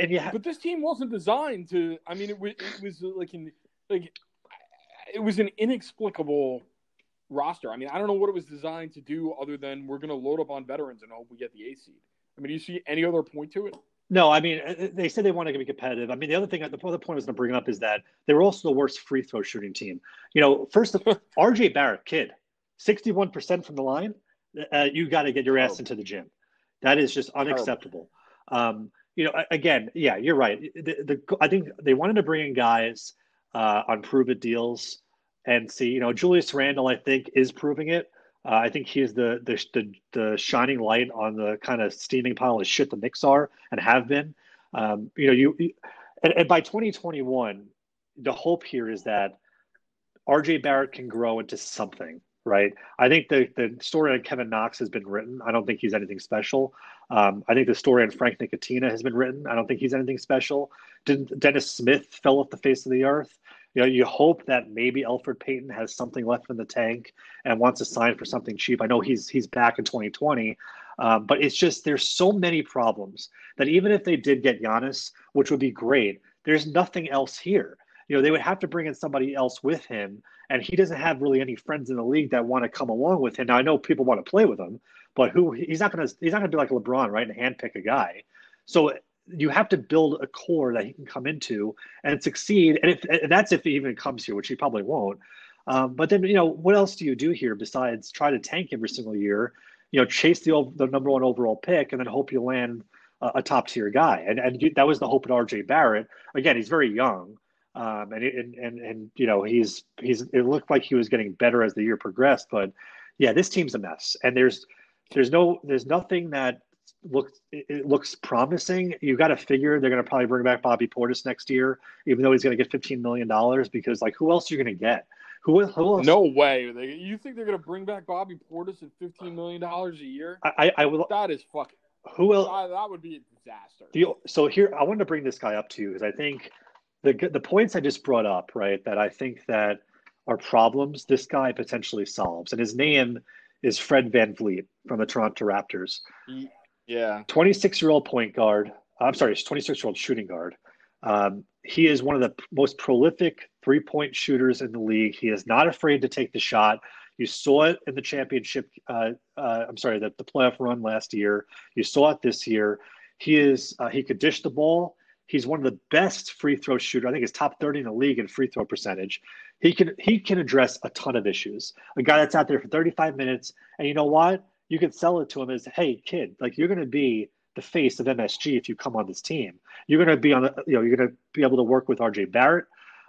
and yeah, but this team wasn't designed to. I mean, it was it was like in like it was an inexplicable roster. I mean, I don't know what it was designed to do other than we're going to load up on veterans and hope we get the A seed. I mean, do you see any other point to it? No, I mean, uh, they said they wanted to be competitive. I mean, the other thing, the other point I was going to bring up is that they were also the worst free throw shooting team. You know, first, RJ Barrett, kid, 61% from the line. Uh, you got to get your ass into the gym. That is just unacceptable. Um, you know, again, yeah, you're right. The, the, I think they wanted to bring in guys uh, on prove it deals and see. You know, Julius Randle, I think, is proving it. Uh, I think he is the, the, the the shining light on the kind of steaming pile of shit the Knicks are and have been. Um, you know, you, and, and by 2021, the hope here is that RJ Barrett can grow into something, right? I think the the story on Kevin Knox has been written. I don't think he's anything special. Um, I think the story on Frank Ntilikina has been written. I don't think he's anything special. Didn't Dennis Smith fell off the face of the earth? You know, you hope that maybe Elfrid Payton has something left in the tank and wants to sign for something cheap. I know he's he's back in 2020, um, but it's just there's so many problems that even if they did get Giannis, which would be great, there's nothing else here. You know, they would have to bring in somebody else with him, and he doesn't have really any friends in the league that want to come along with him. Now I know people want to play with him, but who he's not gonna he's not gonna be like LeBron, right, and handpick a guy. So you have to build a core that he can come into and succeed. And if and that's if he even comes here, which he probably won't. Um, but then you know what else do you do here besides try to tank every single year? You know, chase the the number one overall pick and then hope you land a, a top tier guy. And and that was the hope at R.J. Barrett. Again, he's very young. Um, and, and and and you know he's he's it looked like he was getting better as the year progressed, but yeah, this team's a mess, and there's there's no there's nothing that looks it looks promising. You got to figure they're going to probably bring back Bobby Portis next year, even though he's going to get fifteen million dollars. Because like, who else are you going to get? Who, who else? No way. They, you think they're going to bring back Bobby Portis at fifteen million dollars a year? I, I, I will. That is fucking. Who else? That, that would be a disaster. The, so here, I wanted to bring this guy up to you because I think the the points I just brought up, right? That I think that are problems. This guy potentially solves, and his name is Fred VanVleet from the Toronto Raptors. Yeah. 26 year old point guard. I'm sorry, 26 year old shooting guard. Um, he is one of the most prolific three point shooters in the league. He is not afraid to take the shot. You saw it in the championship. Uh, uh, I'm sorry, the, the playoff run last year. You saw it this year. He is uh, he could dish the ball. He's one of the best free throw shooter. I think he's top 30 in the league in free throw percentage. He can he can address a ton of issues. A guy that's out there for 35 minutes, and you know what? You can sell it to him as, hey, kid, like you're going to be the face of MSG if you come on this team. You're going to be on, the, you know, you're going to be able to work with RJ Barrett.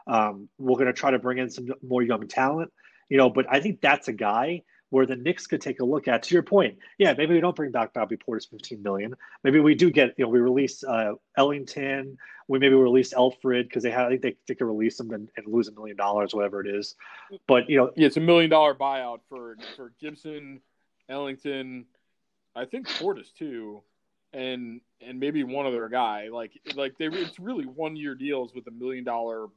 Um, we're going to try to bring in some more young talent, you know. But I think that's a guy where the Knicks could take a look at. To your point, yeah, maybe we don't bring back Bobby Portis 15 million. Maybe we do get, you know, we release uh, Ellington. We maybe release Elfrid because they have, I think they, they could release them and, and lose a million dollars, whatever it is. But you know, yeah, it's a million dollar buyout for for Gibson, Ellington, I think Portis too, and and maybe one other guy. Like like they, it's really one year deals with a million dollar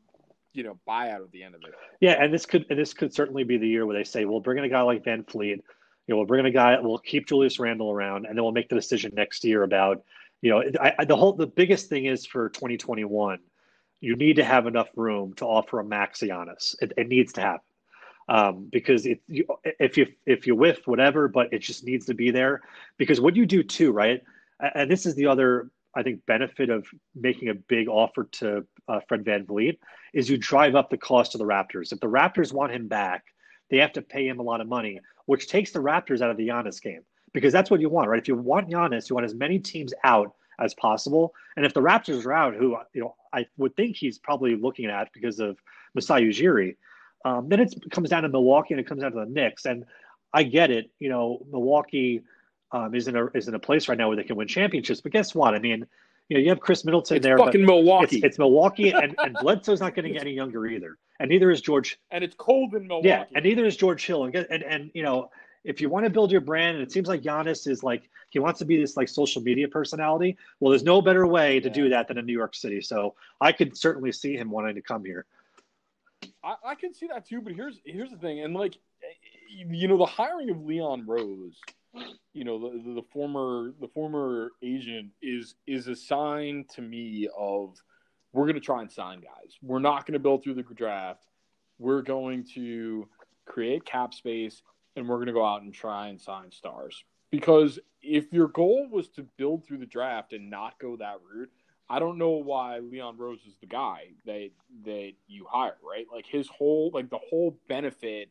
you know buyout at the end of it. Yeah, and this could and this could certainly be the year where they say, "We'll bring in a guy like VanVleet. You know, we'll bring in a guy. We'll keep Julius Randle around, and then we'll make the decision next year about you know I, I, the whole the biggest thing is for 2021. You need to have enough room to offer a max Giannis. It, it needs to happen um, because if you if you if you whiff whatever, but it just needs to be there. Because what you do too, right? And this is the other I think benefit of making a big offer to uh, Fred VanVleet is you drive up the cost of the Raptors. If the Raptors want him back, they have to pay him a lot of money, which takes the Raptors out of the Giannis game because that's what you want, right? If you want Giannis, you want as many teams out as possible. And if the Raptors are out, who you know I would think he's probably looking at because of Masai Ujiri, um, then it comes down to Milwaukee and it comes down to the Knicks. And I get it, you know, Milwaukee um, is in a is in a place right now where they can win championships. But guess what? I mean, you know, you have Khris Middleton there. it's there. Fucking Milwaukee. It's, it's Milwaukee, and, and Bledsoe's not getting any younger either, and neither is George. And it's cold in Milwaukee. Yeah, and neither is George Hill. And and and you know, if you want to build your brand, and it seems like Giannis is like he wants to be this like social media personality. Well, there's no better way to yeah. do that than in New York City. So I could certainly see him wanting to come here. I, I can see that too, but here's here's the thing, and like you know, the hiring of Leon Rose, you know, the, the, former the former agent is is a sign to me of we're going to try and sign guys. We're not going to build through the draft. We're going to create cap space, and we're going to go out and try and sign stars. Because if your goal was to build through the draft and not go that route, I don't know why Leon Rose is the guy that that you hire, right? Like his whole like the whole benefit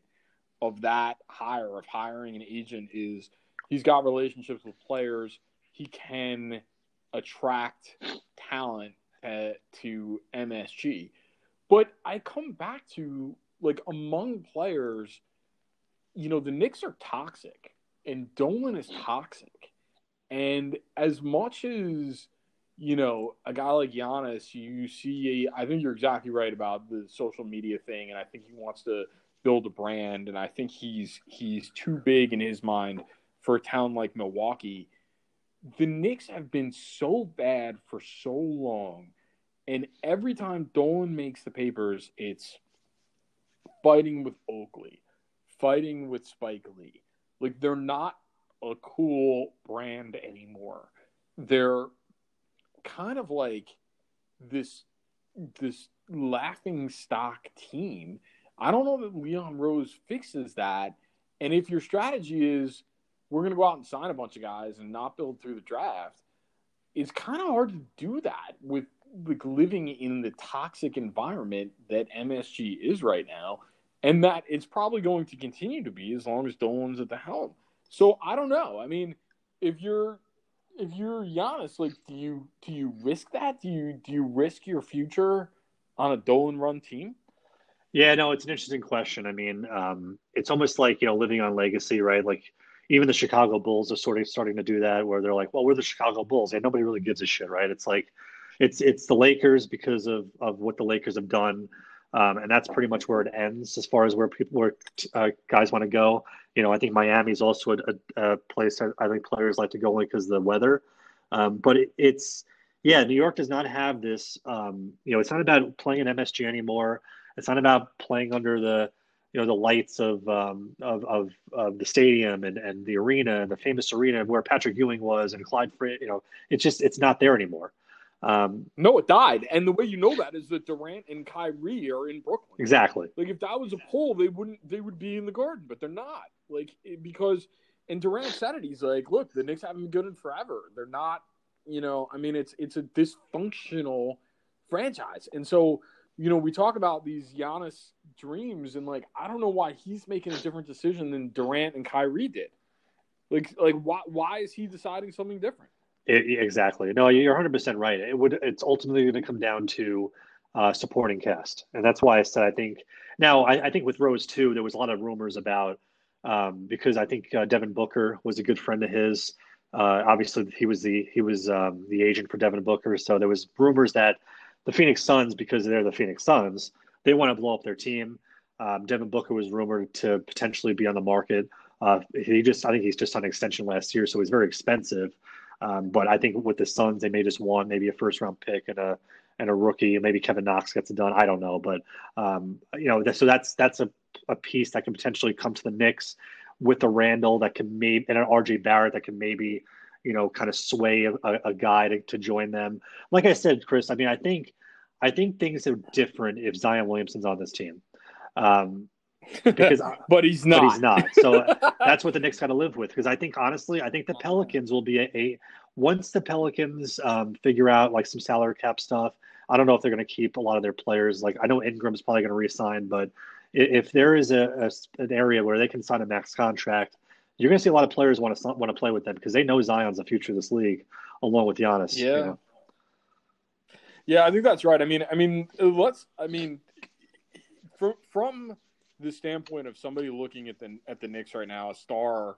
of that hire of hiring an agent is he's got relationships with players. He can attract talent uh, to MSG. But I come back to like among players, you know, the Knicks are toxic and Dolan is toxic. And as much as you know, a guy like Giannis, you see, I think you're exactly right about the social media thing, and I think he wants to build a brand, and I think he's he's too big in his mind for a town like Milwaukee. The Knicks have been so bad for so long, and every time Dolan makes the papers, it's fighting with Oakley, fighting with Spike Lee. Like they're not a cool brand anymore. They're kind of like this this laughing stock team. I don't know that Leon Rose fixes that. And if your strategy is we're going to go out and sign a bunch of guys and not build through the draft, it's kind of hard to do that with like living in the toxic environment that MSG is right now, and that it's probably going to continue to be as long as Dolan's at the helm. So I don't know. I mean, if you're if you're Giannis, like, do you do you risk that? Do you do you risk your future on a Dolan run team? Yeah, no, it's an interesting question. I mean, um, it's almost like you know living on legacy, right? Like even the Chicago Bulls are sort of starting to do that, where they're like, "Well, we're the Chicago Bulls," and nobody really gives a shit, right? It's like it's it's the Lakers because of of what the Lakers have done. Um, and that's pretty much where it ends as far as where people where uh, guys want to go. You know, I think Miami is also a, a, place I, think players like to go only because of the weather. Um, but it, it's yeah, New York does not have this. Um, you know, it's not about playing in MSG anymore. It's not about playing under the you know the lights of um, of, of, of the stadium and, and the arena and the famous arena where Patrick Ewing was and Clyde Frazier. You know, it's just it's not there anymore. Um, no, it died, and the way you know that is that Durant and Kyrie are in Brooklyn. Exactly. Like if that was a poll, they wouldn't. They would be in the Garden, but they're not. Like because, and Durant said it. He's like, "Look, the Knicks haven't been good in forever. They're not. You know, I mean, it's it's a dysfunctional franchise, and so you know, we talk about these Giannis dreams, and like, I don't know why he's making a different decision than Durant and Kyrie did. Like, like why why is he deciding something different? It, exactly. No, you're 100 percent right. It would. It's ultimately going to come down to uh, supporting cast, and that's why I said I think. Now, I, I, think with Rose too, there was a lot of rumors about um, because I think uh, Devin Booker was a good friend of his. Uh, obviously, he was the he was um, the agent for Devin Booker, so there was rumors that the Phoenix Suns, because they're the Phoenix Suns, they want to blow up their team. Um, Devin Booker was rumored to potentially be on the market. Uh, he just, I think he's just on extension last year, so he's very expensive. Um, but I think with the Suns, they may just want maybe a first round pick and a and a rookie. And maybe Kevin Knox gets it done. I don't know, but um, you know, so that's that's a, a piece that can potentially come to the Knicks with a Randle that can maybe and an RJ Barrett that can maybe you know kind of sway a, a guy to, to join them. Like I said, Chris, I mean, I think I think things are different if Zion Williamson's on this team. Um, because but he's not. But he's not. So that's what the Knicks got to live with. Because I think honestly, I think the Pelicans will be a, a once the Pelicans um, figure out like some salary cap stuff. I don't know if they're going to keep a lot of their players. Like I know Ingram's probably going to resign, but if there is a, a, an area where they can sign a max contract, you're going to see a lot of players want to want to play with them because they know Zion's the future of this league, along with Giannis. Yeah. You know? Yeah, I think that's right. I mean, I mean, let's. I mean, from from the standpoint of somebody looking at the at the Knicks right now, a star,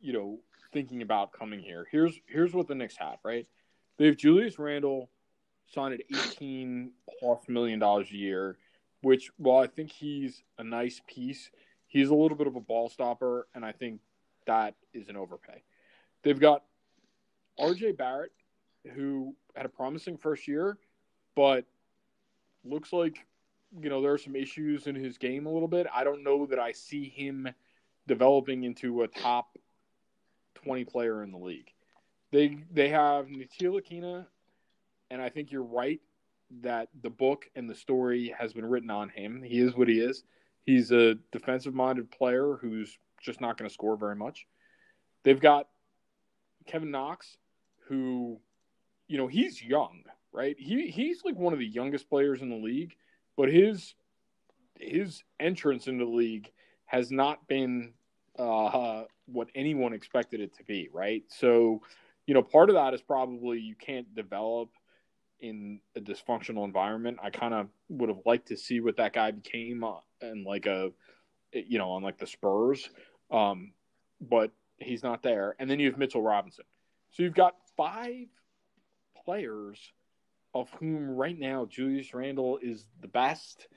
you know, thinking about coming here. Here's here's what the Knicks have, right? They have Julius Randle signed at eighteen plus million dollars a year, which while I think he's a nice piece, he's a little bit of a ball stopper, and I think that is an overpay. They've got RJ Barrett, who had a promising first year, but looks like you know there are some issues in his game a little bit. I don't know that I see him developing into a top twenty player in the league. They they have Ntilikina, and I think you're right that the book and the story has been written on him. He is what he is. He's a defensive minded player who's just not going to score very much. They've got Kevin Knox, who, you know, he's young, right? He he's like one of the youngest players in the league but his his entrance into the league has not been uh, what anyone expected it to be, right? So, you know, part of that is probably you can't develop in a dysfunctional environment. I kind of would have liked to see what that guy became uh, and like a, you know, on like the Spurs, um, but he's not there. And then you have Mitchell Robinson. So you've got five players, of whom right now Julius Randle is the best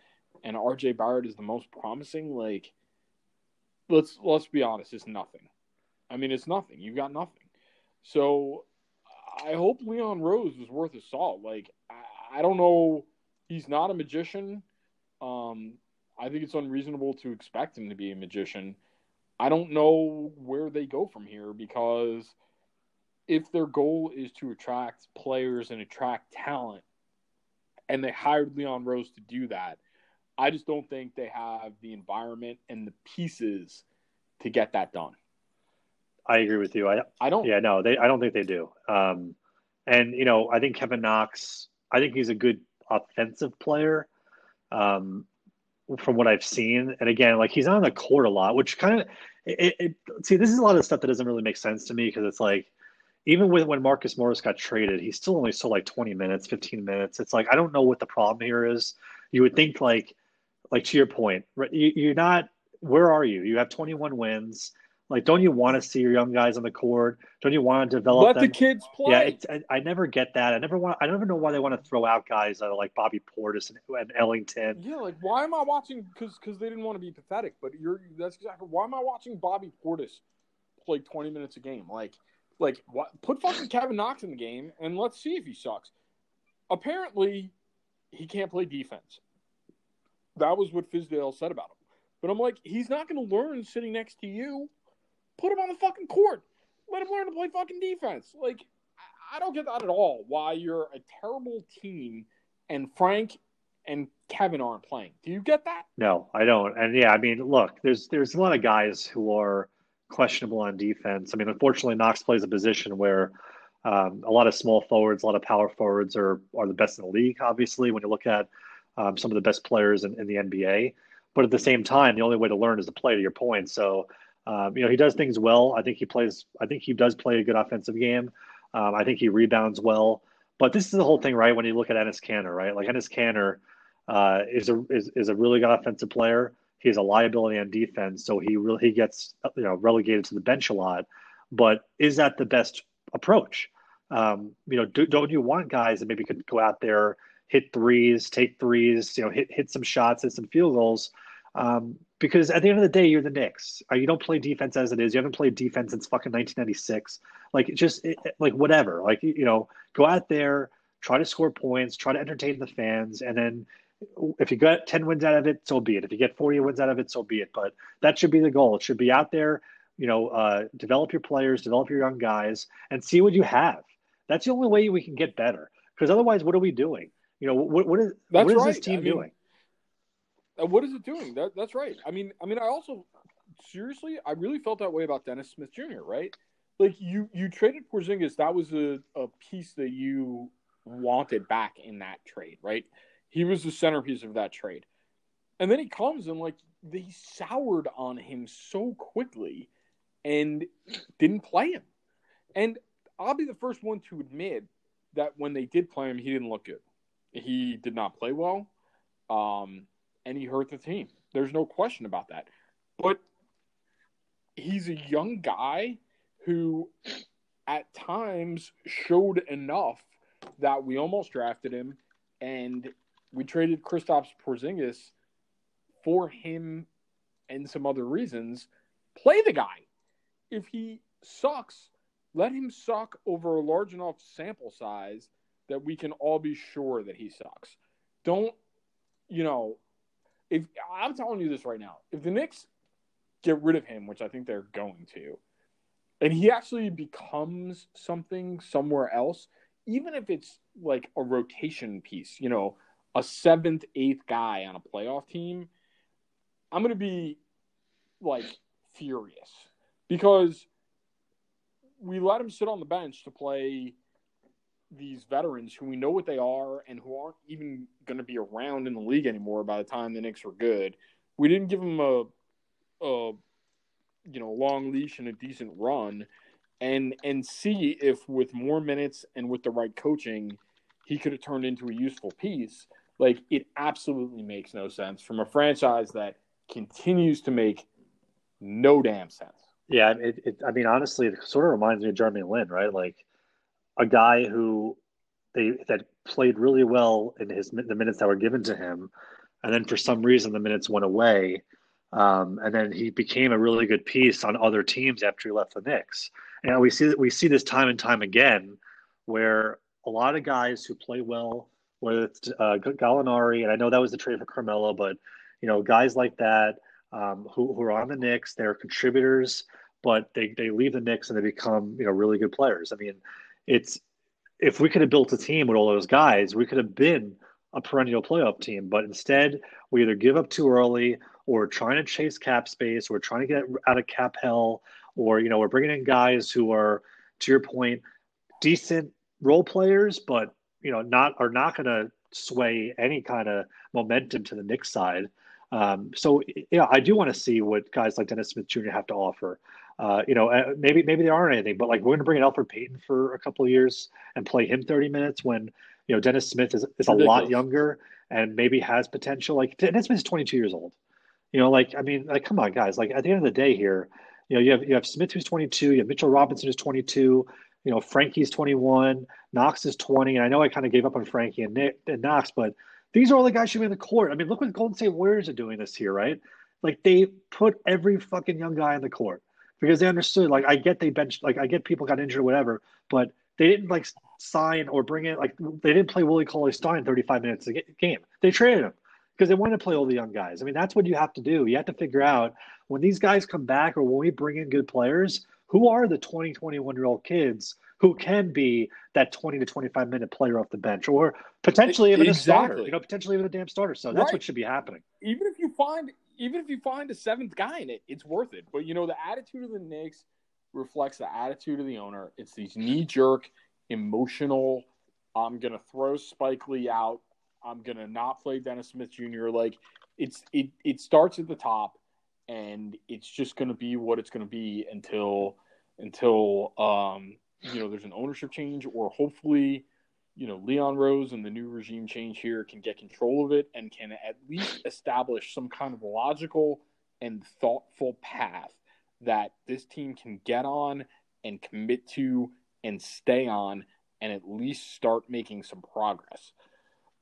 and RJ Barrett is the most promising, like let's let's be honest, it's nothing. I mean, it's nothing. You've got nothing. So I hope Leon Rose is worth his salt. Like I, I don't know, he's not a magician. Um, I think it's unreasonable to expect him to be a magician. I don't know where they go from here because if their goal is to attract players and attract talent, and they hired Leon Rose to do that, I just don't think they have the environment and the pieces to get that done. I agree with you. I I don't. Yeah, no, they. I don't think they do. Um, and you know, I think Kevin Knox. I think he's a good offensive player. Um, from what I've seen, and again, like he's on the court a lot, which kind of it, it, see. This is a lot of stuff that doesn't really make sense to me because it's like even with when Marcus Morris got traded, he still only saw like 20 minutes, 15 minutes. It's like I don't know what the problem here is. You would think like like to your point, you, are not. Where are you? You have 21 wins. Like, don't you want to see your young guys on the court? Don't you want to develop? Let them? the kids play. Yeah, I, I, never get that. I never want. I never know why they want to throw out guys that are like Bobby Portis and, and Ellington. Yeah, like why am I watching? Because because they didn't want to be pathetic. But you're that's exactly why am I watching Bobby Portis play 20 minutes a game? Like like what? Put fucking Kevin Knox in the game and let's see if he sucks. Apparently, he can't play defense. That was what Fizdale said about him. But I'm like, he's not going to learn sitting next to you. Put him on the fucking court. Let him learn to play fucking defense. Like, I don't get that at all. Why you're a terrible team and Frank and Kevin aren't playing. Do you get that? No, I don't. And yeah, I mean, look, there's there's a lot of guys who are questionable on defense. I mean, unfortunately, Knox plays a position where um, a lot of small forwards, a lot of power forwards are are the best in the league. Obviously, when you look at um, some of the best players in, in, the NBA. But at the same time, the only way to learn is to play. To your point, so um, you know he does things well. I think he plays. I think he does play a good offensive game. Um, I think he rebounds well. But this is the whole thing, right? When you look at Enes Kanter, right? Like Enes Kanter uh, is a is, is a really good offensive player. He has a liability on defense, so he really he gets you know relegated to the bench a lot. But is that the best approach? Um, you know, do, don't you want guys that maybe could go out there hit threes, take threes, you know, hit hit some shots, hit some field goals. Um, because at the end of the day, you're the Knicks. Uh, you don't play defense as it is. You haven't played defense since fucking 1996. Like just it, like whatever. Like you know, go out there, try to score points, try to entertain the fans, and then if you get 10 wins out of it, so be it. If you get 40 wins out of it, so be it. But that should be the goal. It should be out there. You know, uh, develop your players, develop your young guys, and see what you have. That's the only way we can get better. Because otherwise, what are we doing? You know, what what is that's what is right. this team I mean, doing? Uh, what is it doing? That that's right. I mean, I mean, I also seriously, I really felt that way about Dennis Smith Jr. Right? Like you you traded Porzingis. That was a, a piece that you wanted back in that trade, right? He was the centerpiece of that trade. And then he comes and like they soured on him so quickly and didn't play him. And I'll be the first one to admit that when they did play him, he didn't look good. He did not play well, um, and he hurt the team. There's no question about that. But he's a young guy who, at times, showed enough that we almost drafted him, and we traded Kristaps Porzingis for him and some other reasons. Play the guy. If he sucks, let him suck over a large enough sample size that we can all be sure that he sucks. Don't, you know, if I'm telling you this right now, if the Knicks get rid of him, which I think they're going to, and he actually becomes something somewhere else, even if it's like a rotation piece, you know, a seventh, eighth guy on a playoff team, I'm going to be like furious because we let him sit on the bench to play these veterans who we know what they are and who aren't even going to be around in the league anymore by the time the Knicks were good. We didn't give them a, a you know long leash and a decent run, and and see if with more minutes and with the right coaching, he could have turned into a useful piece. Like it absolutely makes no sense from a franchise that continues to make no damn sense. Yeah, it, it, I mean, honestly, it sort of reminds me of Jeremy Lin, right? Like a guy who they that played really well in his the minutes that were given to him, and then for some reason the minutes went away, um, and then he became a really good piece on other teams after he left the Knicks. And we see that we see this time and time again, where a lot of guys who play well, whether it's uh, Gallinari, and I know that was the trade for Carmelo, but you know guys like that um, who, who are on the Knicks, they're contributors, but they they leave the Knicks and they become you know really good players. I mean, it's if we could have built a team with all those guys, we could have been a perennial playoff team. But instead, we either give up too early, or trying to chase cap space, or trying to get out of cap hell, or you know we're bringing in guys who are, to your point, decent role players, but you know not are not going to sway any kind of momentum to the Knicks side. Um, so yeah, I do want to see what guys like Dennis Smith Jr. have to offer. Uh, you know, uh, maybe maybe there aren't anything, but like we're going to bring in Elfrid Payton for a couple of years and play him 30 minutes when you know Dennis Smith is is a lot younger and maybe has potential. Like Dennis Smith is 22 years old. You know, like I mean, like come on, guys. Like at the end of the day, here, you know, you have you have Smith who's 22, you have Mitchell Robinson who's 22. You know, Frankie's 21, Knox is 20, and I know I kind of gave up on Frankie and Nick and Knox, but these are all the guys should be in the court. I mean, look what the Golden State Warriors are doing this year, right? Like they put every fucking young guy in the court because they understood. Like I get they benched, like I get people got injured or whatever, but they didn't like sign or bring in like they didn't play Willie Cauley Stein 35 minutes a game. They traded him because they wanted to play all the young guys. I mean, that's what you have to do. You have to figure out when these guys come back or when we bring in good players, who are the 20, 21 year old kids who can be that 20 to 25 minute player off the bench or potentially even exactly. a starter, you know, potentially even a damn starter. So that's right. what should be happening. Even if you find even if you find a seventh guy in it, it's worth it. But you know, the attitude of the Knicks reflects the attitude of the owner. It's these knee jerk, emotional. I'm gonna throw Spike Lee out. I'm gonna not play Dennis Smith Jr. Like it's it it starts at the top, and it's just gonna be what it's gonna be until until um you know there's an ownership change or hopefully you know, Leon Rose and the new regime change here can get control of it and can at least establish some kind of logical and thoughtful path that this team can get on and commit to and stay on and at least start making some progress.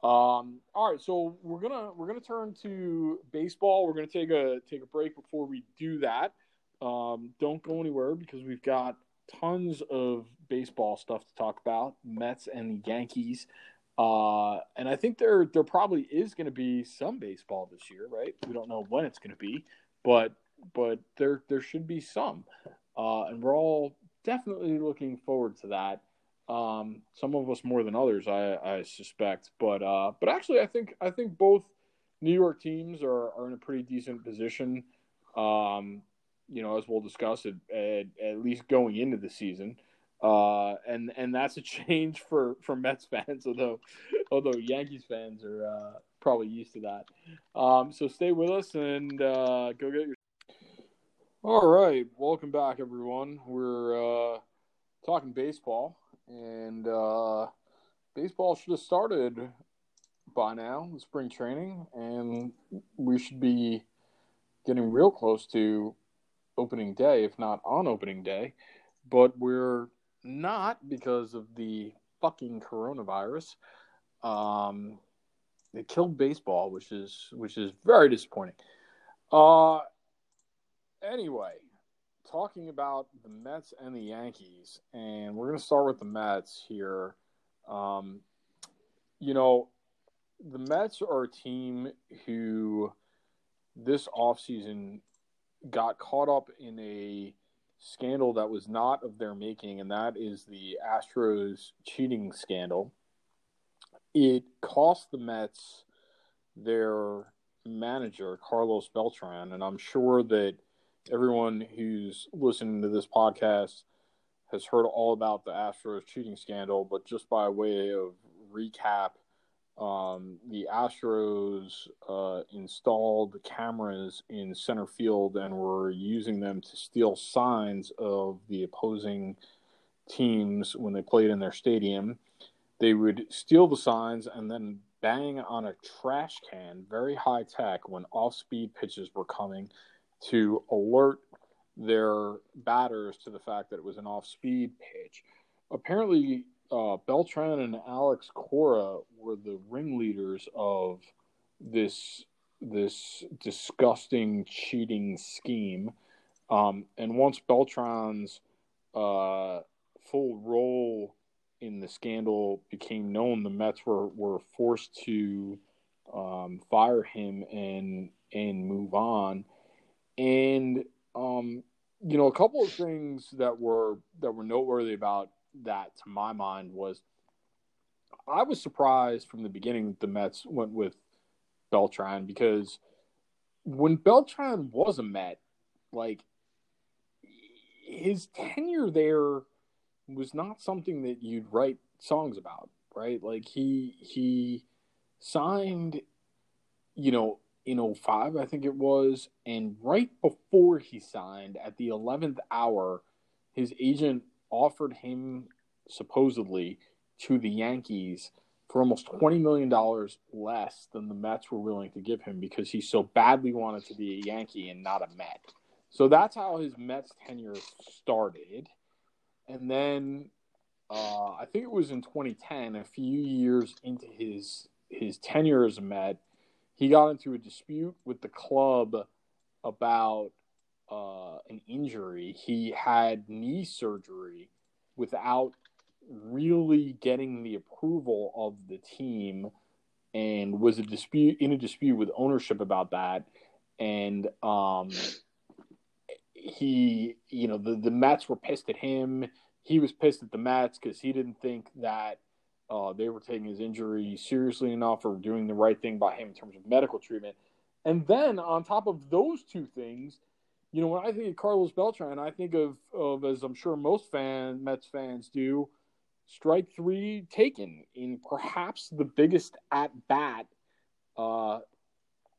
Um, all right, so we're gonna we're gonna turn to baseball. We're gonna take a take a break before we do that. Um, don't go anywhere because we've got tons of baseball stuff to talk about, Mets and the Yankees. Uh, and I think there there probably is going to be some baseball this year, right? We don't know when it's going to be, but but there there should be some, uh, and we're all definitely looking forward to that. Um, some of us more than others, I, I suspect, but uh, but actually, I think I think both New York teams are, are in a pretty decent position. Um, you know, as we'll discuss it, at, at least going into the season. Uh, and and that's a change for, for Mets fans, although although Yankees fans are uh, probably used to that. Um, so stay with us and uh, go get your. All right, welcome back, everyone. We're uh, talking baseball, and uh, baseball should have started by now, spring training, and we should be getting real close to opening day, if not on opening day, but we're not because of the fucking coronavirus. Um, it killed baseball, which is which is very disappointing. Uh, anyway, talking about the Mets and the Yankees, and we're going to start with the Mets here. Um, you know, the Mets are a team who this offseason got caught up in a scandal that was not of their making, and that is the Astros cheating scandal. It cost the Mets their manager, Carlos Beltran, and I'm sure that everyone who's listening to this podcast has heard all about the Astros cheating scandal, but just by way of recap, um, the Astros uh, installed cameras in center field and were using them to steal signs of the opposing teams when they played in their stadium. They would steal the signs and then bang on a trash can, very high tech, when off speed pitches were coming to alert their batters to the fact that it was an off speed pitch. Apparently, uh, Beltran and Alex Cora were the ringleaders of this this disgusting cheating scheme. Um, and once Beltran's uh, full role in the scandal became known, the Mets were, were forced to um, fire him and and move on. And um, you know, a couple of things that were that were noteworthy about that, to my mind, was I was surprised from the beginning the Mets went with Beltran because when Beltran was a Met, like his tenure there was not something that you'd write songs about, right? Like he he signed, you know, in 05, I think it was, and right before he signed, at the 11th hour, his agent offered him supposedly to the Yankees for almost $20 million less than the Mets were willing to give him because he so badly wanted to be a Yankee and not a Met. So that's how his Mets tenure started. And then uh, I think it was in 2010, a few years into his his tenure as a Met, he got into a dispute with the club about uh, an injury. He had knee surgery without really getting the approval of the team and was a dispute in a dispute with ownership about that and um he you know the the Mets were pissed at him he was pissed at the Mets because he didn't think that uh, they were taking his injury seriously enough or doing the right thing by him in terms of medical treatment and then on top of those two things you know when I think of Carlos Beltran I think of of as I'm sure most fan Mets fans do strike three taken in perhaps the biggest at bat uh,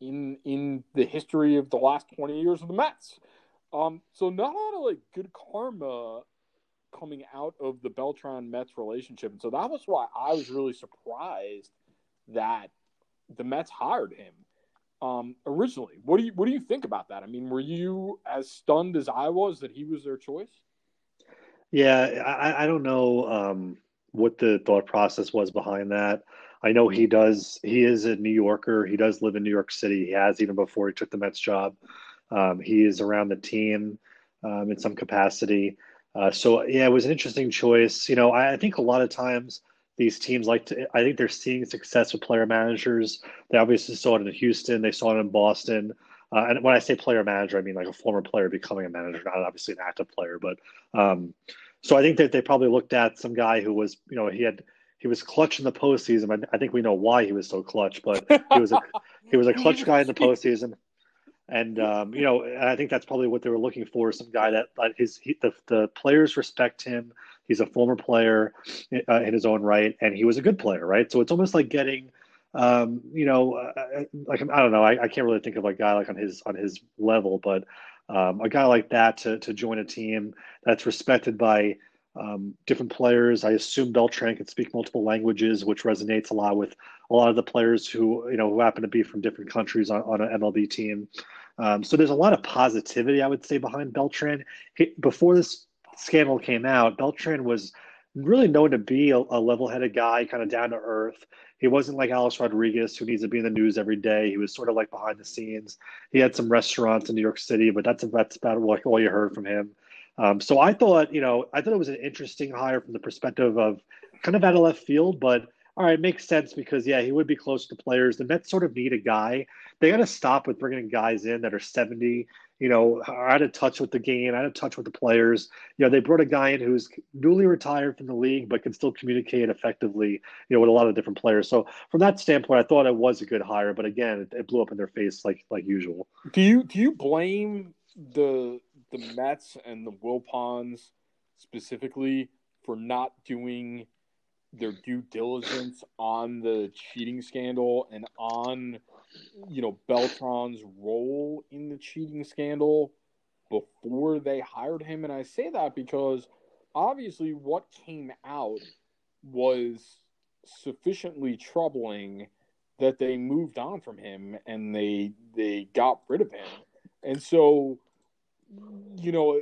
in in the history of the last 20 years of the Mets. Um, so not a lot of like good karma coming out of the Beltran Mets relationship, and so that was why I was really surprised that the Mets hired him um, originally. What do you what do you think about that? I mean, were you as stunned as I was that he was their choice? Yeah, I, I don't know um, what the thought process was behind that. I know he does. He is a New Yorker. He does live in New York City. He has even before he took the Mets job. Um, he is around the team um, in some capacity. Uh, so yeah, it was an interesting choice. You know, I, I, think a lot of times these teams like to. I think they're seeing success with player managers. They obviously saw it in Houston. They saw it in Boston. Uh, and when I say player manager, I mean like a former player becoming a manager, not obviously an active player. But um, so I think that they probably looked at some guy who was, you know, he had he was clutch in the postseason. I think we know why he was so clutch, but he was a he was a clutch guy in the postseason. And um, you know, I think that's probably what they were looking for. Some guy that like his he, the the players respect him. He's a former player uh, in his own right, and he was a good player, right? So it's almost like getting um, you know, uh, like I don't know, I, I, can't really think of a guy like on his on his level, but um, a guy like that to to join a team that's respected by um, different players. I assume Beltran can speak multiple languages, which resonates a lot with a lot of the players who you know who happen to be from different countries on, on an MLB team. Um, so there's a lot of positivity, I would say, behind Beltran. He, before this scandal came out, Beltran was really known to be a, a level-headed guy, kind of down to earth. He wasn't like Alex Rodriguez, who needs to be in the news every day. He was sort of like behind the scenes. He had some restaurants in New York City, but that's that's about like all you heard from him. Um, so I thought, you know, I thought it was an interesting hire from the perspective of kind of out of left field, but all right, makes sense because yeah, he would be close to players. The Mets sort of need a guy. They got to stop with bringing guys in that are seventy you know, out of touch with the game, out of touch with the players. You know, they brought a guy in who's newly retired from the league, but can still communicate effectively, you know, with a lot of different players. So from that standpoint, I thought it was a good hire, but again, it, it blew up in their face like like usual. Do you do you blame the the Mets and the Wilpons specifically for not doing their due diligence on the cheating scandal and on you know Beltran's role in the cheating scandal before they hired him and I say that because obviously what came out was sufficiently troubling that they moved on from him and they they got rid of him. And so you know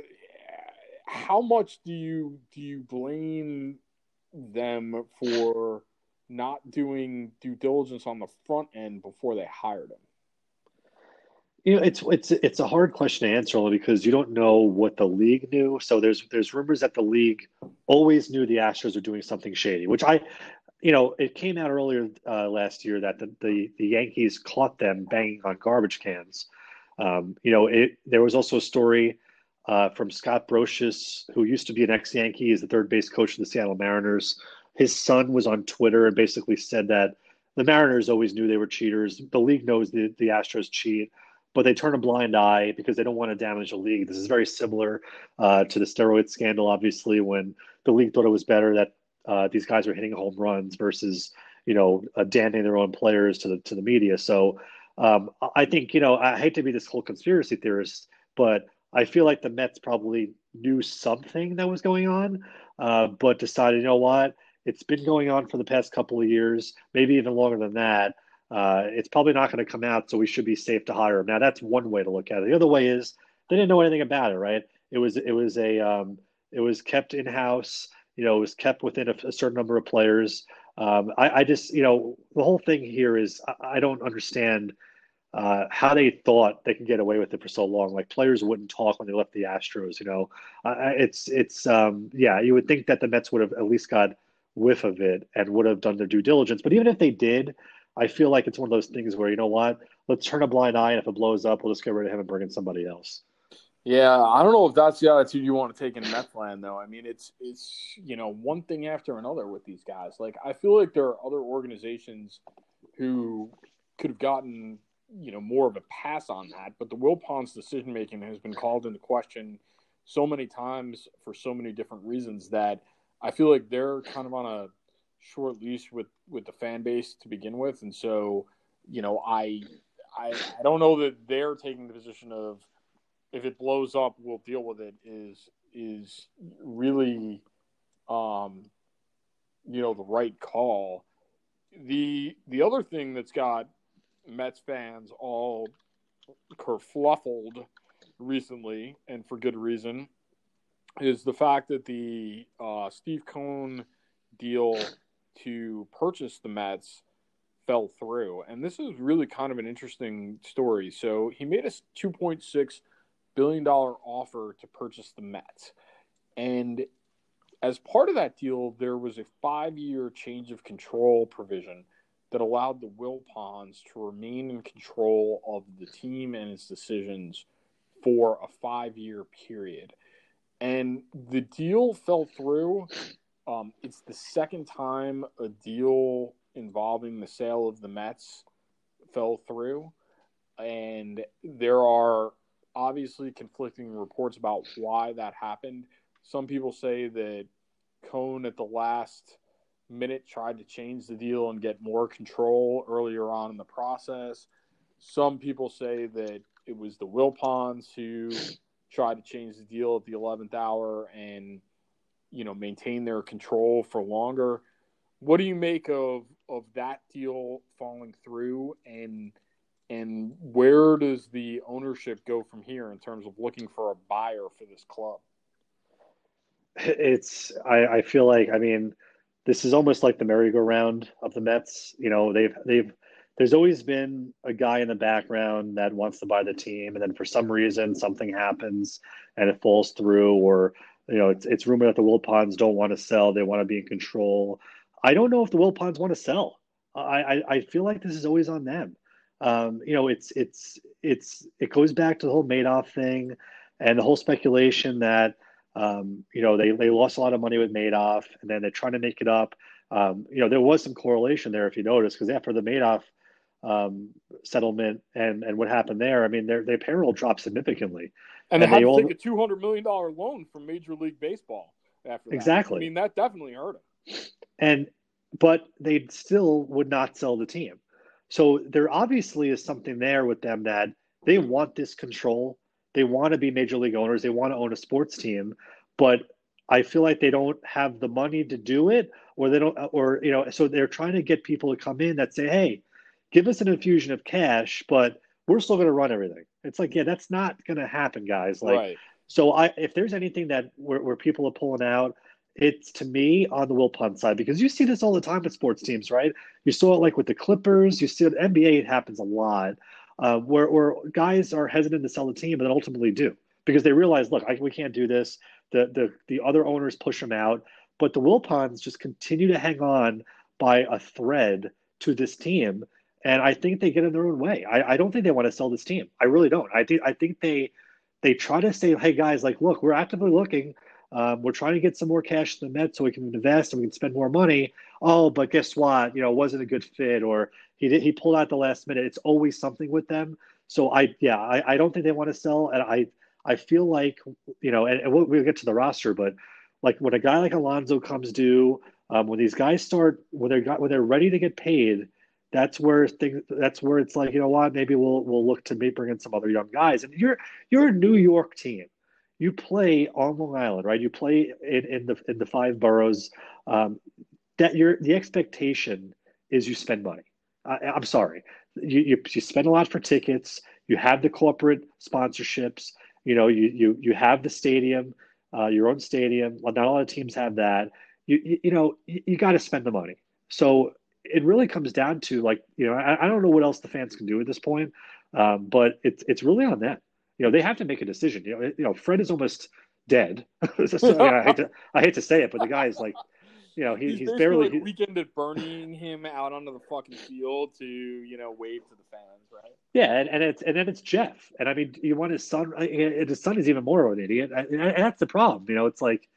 how much do you do you blame them for not doing due diligence on the front end before they hired him? You know, it's it's it's a hard question to answer only because you don't know what the league knew. So there's there's rumors that the league always knew the Astros were doing something shady, which I, you know, it came out earlier uh, last year that the, the the Yankees caught them banging on garbage cans. Um, you know, it there was also a story uh, from Scott Brosius, who used to be an ex-Yankee, is the third base coach of the Seattle Mariners. His son was on Twitter and basically said that the Mariners always knew they were cheaters. The league knows the, the Astros cheat but they turn a blind eye because they don't want to damage the league. This is very similar uh, to the steroid scandal, obviously, when the league thought it was better that uh, these guys were hitting home runs versus you know uh, damning their own players to the to the media. So um, I think you know I hate to be this whole conspiracy theorist, but I feel like the Mets probably knew something that was going on, uh, but decided you know what it's been going on for the past couple of years, maybe even longer than that uh, it's probably not going to come out, so we should be safe to hire him. Now, that's one way to look at it. The other way is they didn't know anything about it, right? It was it was a um, it was kept in house. You know, it was kept within a, a certain number of players. Um, I, I, just, you know, the whole thing here is I, I don't understand uh, how they thought they could get away with it for so long. Like players wouldn't talk when they left the Astros. You know, uh, it's it's um, yeah. You would think that the Mets would have at least got whiff of it and would have done their due diligence. But even if they did, I feel like it's one of those things where you know what, let's turn a blind eye, and if it blows up, we'll just get rid of him and bring in somebody else. Yeah, I don't know if that's the attitude you want to take in Mets land, though. I mean, it's it's you know one thing after another with these guys. Like I feel like there are other organizations who could have gotten you know more of a pass on that, but the Wilpons decision making has been called into question so many times for so many different reasons that I feel like they're kind of on a short leash with with the fan base to begin with, and so you know I I I don't know that they're taking the position of if it blows up, we'll deal with it. Is is really um you know the right call. The the other thing that's got Mets fans all kerfluffled recently, and for good reason, is the fact that the uh, Steve Cohen deal to purchase the Mets fell through. And this is really kind of an interesting story. So he made a $2.6 billion offer to purchase the Mets. And as part of that deal, there was a five year change of control provision that allowed the Wilpons to remain in control of the team and its decisions for a five year period. And the deal fell through um, it's the second time a deal involving the sale of the Mets fell through, and there are obviously conflicting reports about why that happened. Some people say that Cohen at the last minute tried to change the deal and get more control earlier on in the process. Some people say that it was the Wilpons who tried to change the deal at the 11th hour and you know maintain their control for longer. What do you make of of that deal falling through and and where does the ownership go from here in terms of looking for a buyer for this club? It's I, I feel like I mean this is almost like the merry-go-round of the Mets. You know, they've they've there's always been a guy in the background that wants to buy the team, and then for some reason something happens and it falls through, or you know, it's it's rumored that the Wilpons don't want to sell; they want to be in control. I don't know if the Wilpons want to sell. I, I, I feel like this is always on them. Um, you know, it's it's it's it goes back to the whole Madoff thing and the whole speculation that um, you know they they lost a lot of money with Madoff and then they're trying to make it up. Um, you know, there was some correlation there if you notice because after the Madoff um, settlement and and what happened there, I mean, their their payroll dropped significantly. And, and they had to all... take a two hundred million dollar loan from Major League Baseball after that. Exactly. I mean, that definitely hurt them. And but they still would not sell the team. So there obviously is something there with them that they want this control. They want to be major league owners. They want to own a sports team, but I feel like they don't have the money to do it, or they don't, or you know, so they're trying to get people to come in that say, "Hey, give us an infusion of cash, but we're still going to run everything." It's like, yeah, that's not going to happen, guys. Like, right. so I, if there's anything that where, where people are pulling out, it's to me on the Will Wilpon side because you see this all the time with sports teams, right? You saw it like with the Clippers. You see it NBA. It happens a lot uh, where where guys are hesitant to sell the team, but then ultimately do because they realize, look, I, we can't do this. The the the other owners push them out, but the Wilpons just continue to hang on by a thread to this team, and I think they get in their own way. I, I don't think they want to sell this team. I really don't. I think I think they they try to say, hey guys, like, look, we're actively looking um, we're trying to get some more cash to the Mets so we can invest and we can spend more money. Oh, but guess what? You know, it wasn't a good fit, or he did, he pulled out the last minute. It's always something with them. So I, yeah, I, I don't think they want to sell, and I, I feel like you know, and, and we'll, we'll get to the roster, but like when a guy like Alonso comes due, um, when these guys start when they're when they're ready to get paid, that's where things that's where it's like you know what maybe we'll we'll look to maybe bring in some other young guys. And you're you're a New York team you play on Long Island, right? You play in, in the in the five boroughs. Um, that your the expectation is you spend money. I, am sorry, you, you you spend a lot for tickets. You have the corporate sponsorships. You know, you you you have the stadium, uh, your own stadium. Not a lot of teams have that. You you, you know you, you got to spend the money. So it really comes down to like you know I, I, don't know what else the fans can do at this point, um, but it's it's really on them you know they have to make a decision. You know, you know Fred is almost dead. so, I hate to I hate to say it, but the guy is like, you know, he, he's, he's barely like weekended burning him out onto the fucking field to you know wave to the fans, right? Yeah, and, and it's and then it's Jeff, and I mean, you want his son. and His son is even more of an idiot, and that's the problem. You know, it's like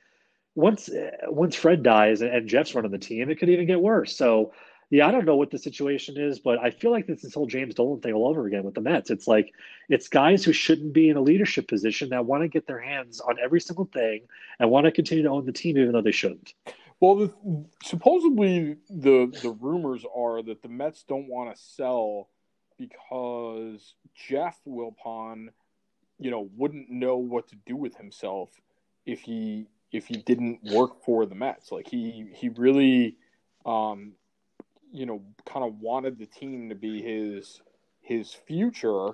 once once Fred dies and Jeff's running the team, it could even get worse. So yeah, I don't know what the situation is, but I feel like it's this whole James Dolan thing all over again with the Mets. It's like it's guys who shouldn't be in a leadership position that want to get their hands on every single thing and want to continue to own the team even though they shouldn't. Well, the, supposedly the the rumors are that the Mets don't want to sell because Jeff Wilpon, you know, wouldn't know what to do with himself if he if he didn't work for the Mets. Like he he really um, you know, kind of wanted the team to be his his future,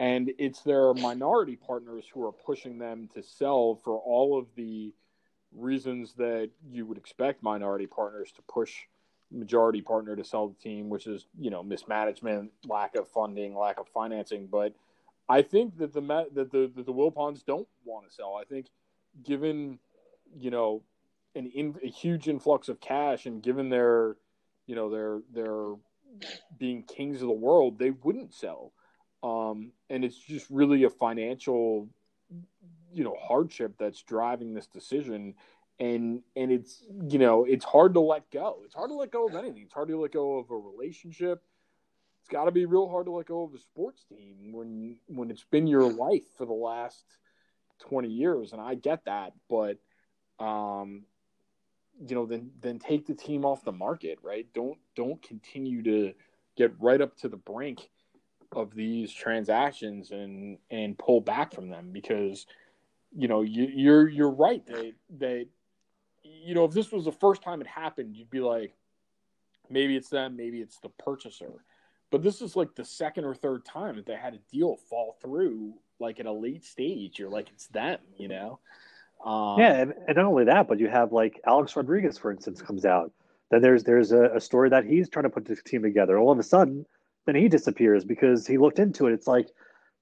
and it's their minority partners who are pushing them to sell for all of the reasons that you would expect minority partners to push majority partner to sell the team, which is you know mismanagement, lack of funding, lack of financing. But I think that the that the that the Wilpons don't want to sell. I think given you know an in, a huge influx of cash and given their you know they're they're being kings of the world, they wouldn't sell. Um, and it's just really a financial, you know, hardship that's driving this decision. And and it's you know it's hard to let go. It's hard to let go of anything. It's hard to let go of a relationship. It's got to be real hard to let go of a sports team when when it's been your life for the last twenty years. And I get that, but um, you know, then then take the team off the market, right? Don't don't continue to get right up to the brink of these transactions and and pull back from them because you know you, you're you're right that that you know if this was the first time it happened, you'd be like, maybe it's them, maybe it's the purchaser. But this is like the second or third time that they had a deal fall through, like at a late stage. You're like, it's them, you know. Um, yeah, and, and, not only that, but you have like Alex Rodriguez, for instance, comes out. Then there's there's a, a, story that he's trying to put the team together. All of a sudden, then he disappears because he looked into it. It's like,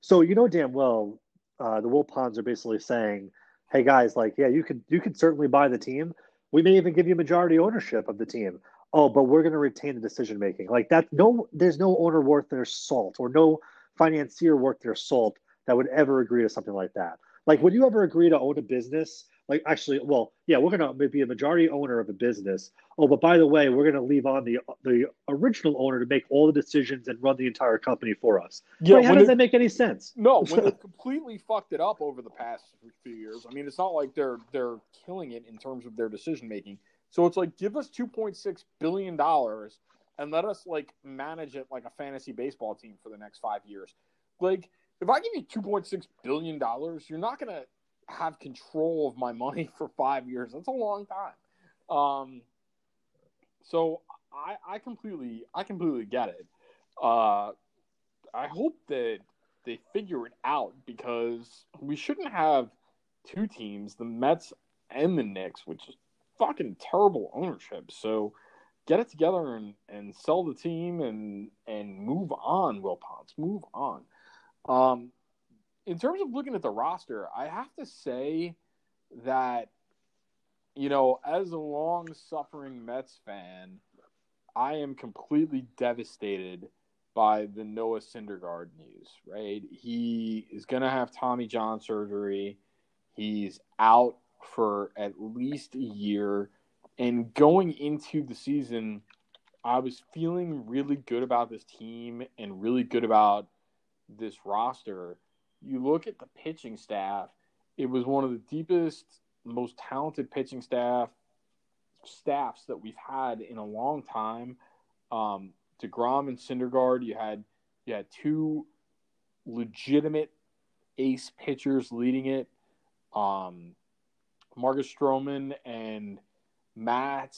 so you know damn well, uh, the Wilpons are basically saying, "Hey guys, like, yeah, you could you could certainly buy the team. We may even give you majority ownership of the team. Oh, but we're going to retain the decision making. Like that. No, there's no owner worth their salt or no financier worth their salt that would ever agree to something like that. Like, would you ever agree to own a business? Like, actually, well, yeah, we're gonna be a majority owner of a business. Oh, but by the way, we're gonna leave on the the original owner to make all the decisions and run the entire company for us. Yeah, how does it, that make any sense? No, when they completely fucked it up over the past few years. I mean, it's not like they're they're killing it in terms of their decision making. So it's like, give us two point six billion dollars and let us like manage it like a fantasy baseball team for the next five years. Like if I give you two point six billion dollars, you're not to have control of my money for five years. That's a long time. Um, so I, I completely, I completely get it. Uh, I hope that they figure it out because we shouldn't have two teams, the Mets and the Knicks, which is fucking terrible ownership. So get it together and, and sell the team and and move on, Wilpons. Move on. Um, in terms of looking at the roster, I have to say that you know, as a long suffering Mets fan, I am completely devastated by the Noah Syndergaard news, right? He is going to have Tommy John surgery. He's out for at least a year. And going into the season, I was feeling really good about this team and really good about this roster. You look at the pitching staff, it was one of the deepest, most talented pitching staff staffs that we've had in a long time. Um, Degrom and Syndergaard, you had you had two legitimate ace pitchers leading it. Um, Marcus Stroman and Matt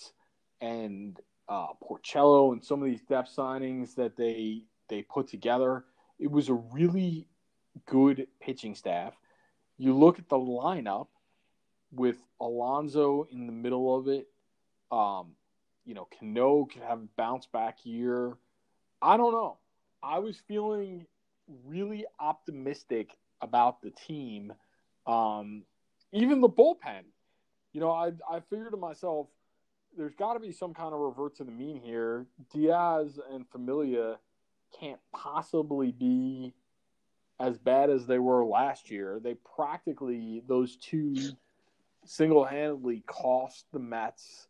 and uh, Porcello and some of these depth signings that they they put together. It was a really good pitching staff. You look at the lineup with Alonso in the middle of it. Um, you know, Cano could have bounce back year. I don't know. I was feeling really optimistic about the team. Um, even the bullpen. You know, I I figured to myself, there's got to be some kind of revert to the mean here. Diaz and Familia can't possibly be as bad as they were last year. They practically those two single-handedly cost the Mets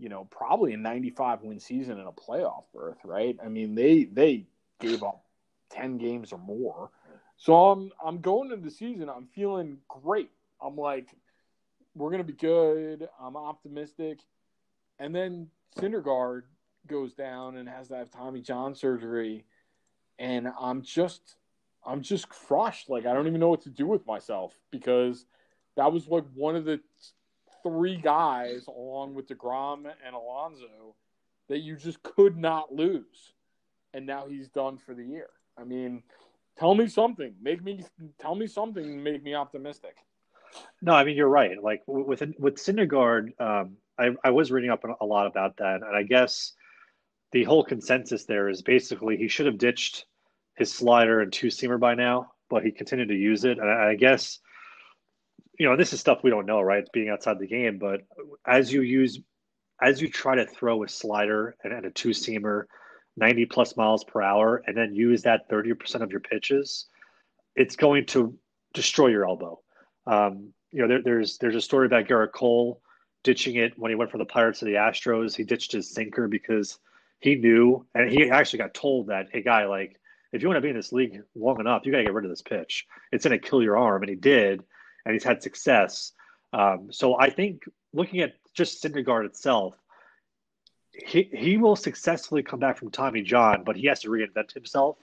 you know, probably a 95 win season and a playoff berth, right? I mean, they they gave up 10 games or more. So I'm I'm going into the season, I'm feeling great. I'm like we're going to be good. I'm optimistic. And then Syndergaard goes down and has to have Tommy John surgery and I'm just I'm just crushed. Like I don't even know what to do with myself because that was like one of the three guys along with DeGrom and Alonso that you just could not lose. And now he's done for the year. I mean, tell me something. Make me tell me something make me optimistic. No, I mean you're right. Like with with Syndergaard, um, I, I was reading up a lot about that, and I guess the whole consensus there is basically he should have ditched his slider and two seamer by now, but he continued to use it. And I, guess you know, this is stuff we don't know, right? Being outside the game, but as you use, as you try to throw a slider and, and a two seamer, ninety plus miles per hour, and then use that thirty percent of your pitches, it's going to destroy your elbow. Um, you know, there, there's there's a story about Gerrit Cole ditching it when he went from the Pirates to the Astros. He ditched his sinker because he knew, and he actually got told that, hey, guy, like, if you want to be in this league long enough, you got to get rid of this pitch. It's going to kill your arm, and he did and he's had success. Um, so I think looking at just Syndergaard itself, he he will successfully come back from Tommy John, but he has to reinvent himself.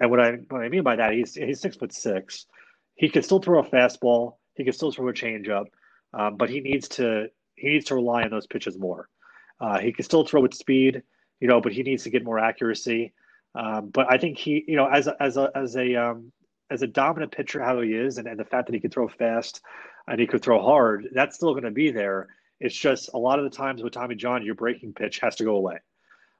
And what I what I mean by that, he's he's six foot six. He can still throw a fastball. He can still throw a changeup, um, but he needs to he needs to rely on those pitches more. Uh, he can still throw with speed, you know, but he needs to get more accuracy. Um, but I think he, you know, as a, as a as a um, as a dominant pitcher how he is and, and the fact that he can throw fast and he could throw hard, that's still going to be there. It's just a lot of the times with Tommy John, your breaking pitch has to go away.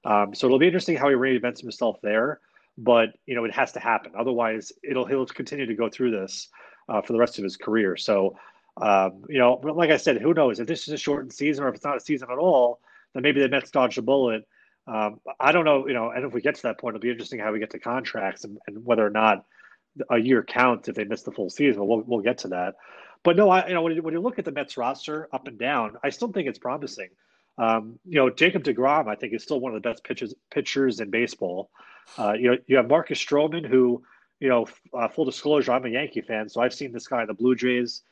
Um, so it'll be interesting how he reinvents himself there, but you know it has to happen. Otherwise, it'll he'll continue to go through this uh, for the rest of his career. So um, you know, like I said, who knows if this is a shortened season or if it's not a season at all, then maybe the Mets dodge a bullet. Um, I don't know, you know, and if we get to that point, it'll be interesting how we get to contracts and, and whether or not a year counts if they miss the full season. We'll we'll get to that. But no, I you know when you, when you look at the Mets roster up and down, I still think it's promising. Um, you know, Jacob Degrom, I think, is still one of the best pitchers pitchers in baseball. Uh, you know, you have Marcus Stroman, who, you know, uh, full disclosure, I'm a Yankee fan, so I've seen this guy in the Blue Jays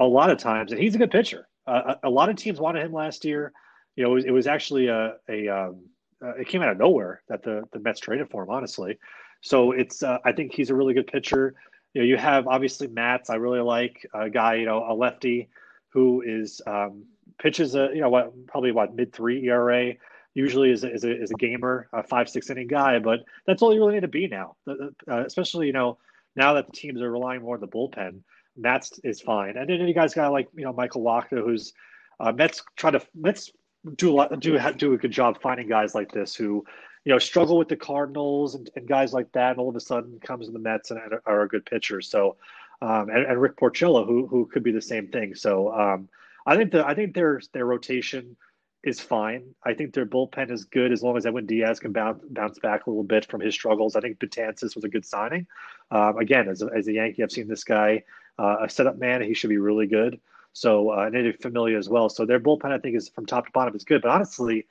a lot of times, and he's a good pitcher. Uh, a, a, lot of teams wanted him last year. You know, it was, it was actually a, a um, uh, it came out of nowhere that the the Mets traded for him, honestly. So it's uh, I think he's a really good pitcher. You know, you have obviously Matz. I really like a guy, you know, a lefty who is um, pitches a you know what probably what mid three ERA. Usually is a, is a, is a gamer, a five six inning guy, but that's all you really need to be now. Uh, especially you know now that the teams are relying more on the bullpen. Matz is fine, and then you guys got like you know Michael Wacha, who's Uh, Mets try to Mets do a lot, do do a good job finding guys like this who, you know, struggle with the Cardinals and, and guys like that, and all of a sudden comes in the Mets and, are a good pitcher. So, um, and, and, Rick Porcello, who who could be the same thing. So, um, I think the I think their their rotation is fine. I think their bullpen is good as long as Edwin Diaz can bounce bounce back a little bit from his struggles. I think Betances was a good signing. Um, again, as a, as a Yankee, I've seen this guy uh, a setup man. He should be really good. So uh, and Familia as well. So their bullpen, I think, is from top to bottom is good. But honestly,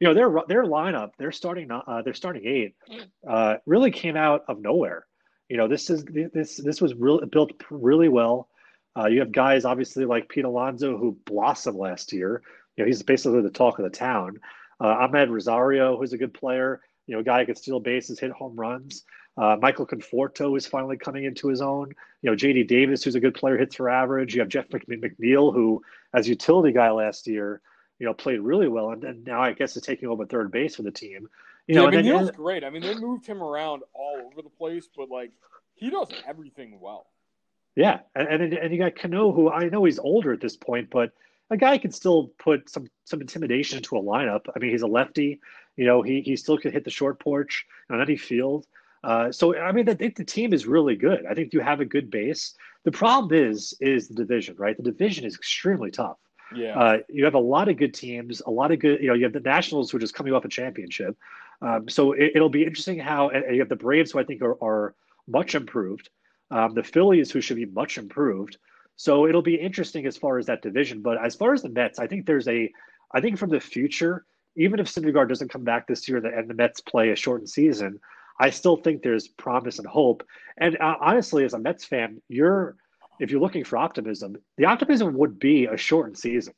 you know their their lineup, their starting uh, their starting eight, uh, really came out of nowhere. You know this is this this was really built really well. Uh, you have guys obviously like Pete Alonso who blossomed last year. You know he's basically the talk of the town. Uh, Amed Rosario, who's a good player. You know, a guy who can steal bases, hit home runs. Uh, Michael Conforto is finally coming into his own. You know, JD Davis, who's a good player, hits for average. You have Jeff McNeil, who, as utility guy last year, you know, played really well, and, and now I guess is taking over third base for the team. You know, yeah, McNeil's great. I mean, they moved him around all over the place, but like he does everything well. Yeah, and and, and you got Cano, who I know he's older at this point, but a guy can still put some some intimidation into a lineup. I mean, he's a lefty. You know, he he still could hit the short porch on any field. Uh, so I mean, I think the team is really good. I think you have a good base. The problem is is the division, right? The division is extremely tough. Yeah. Uh, you have a lot of good teams, a lot of good. You know, you have the Nationals who are just coming off a championship. Um, so it, will be interesting how and you have the Braves who I think are, are much improved. Um, the Phillies who should be much improved. So it'll be interesting as far as that division. But as far as the Mets, I think there's a, I think from the future, even if Syndergaard doesn't come back this year and the Mets play a shortened season, I still think there's promise and hope. And uh, honestly, as a Mets fan, you're if you're looking for optimism, the optimism would be a shortened season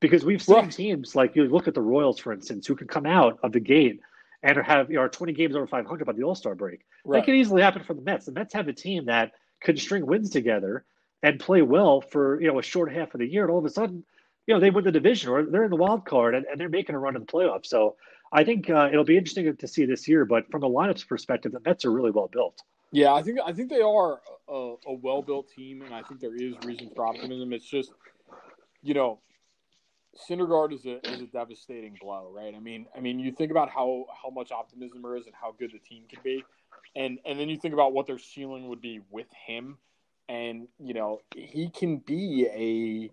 because we've seen right. teams like you look at the Royals, for instance, who can come out of the gate and have you know 20 games over 500 by the All Star break. Right. That could easily happen for the Mets. The Mets have a team that could string wins together and play well for you know a short half of the year, and all of a sudden, you know they win the division or they're in the wild card and, and they're making a run in the playoffs. So I think uh, it'll be interesting to see this year. But from a lineups perspective, the Mets are really well built. Yeah, I think I think they are a, a well built team, and I think there is reason for optimism. It's just, you know, Syndergaard is a is a devastating blow, right? I mean, I mean, you think about how how much optimism there is and how good the team can be, and and then you think about what their ceiling would be with him, and you know, he can be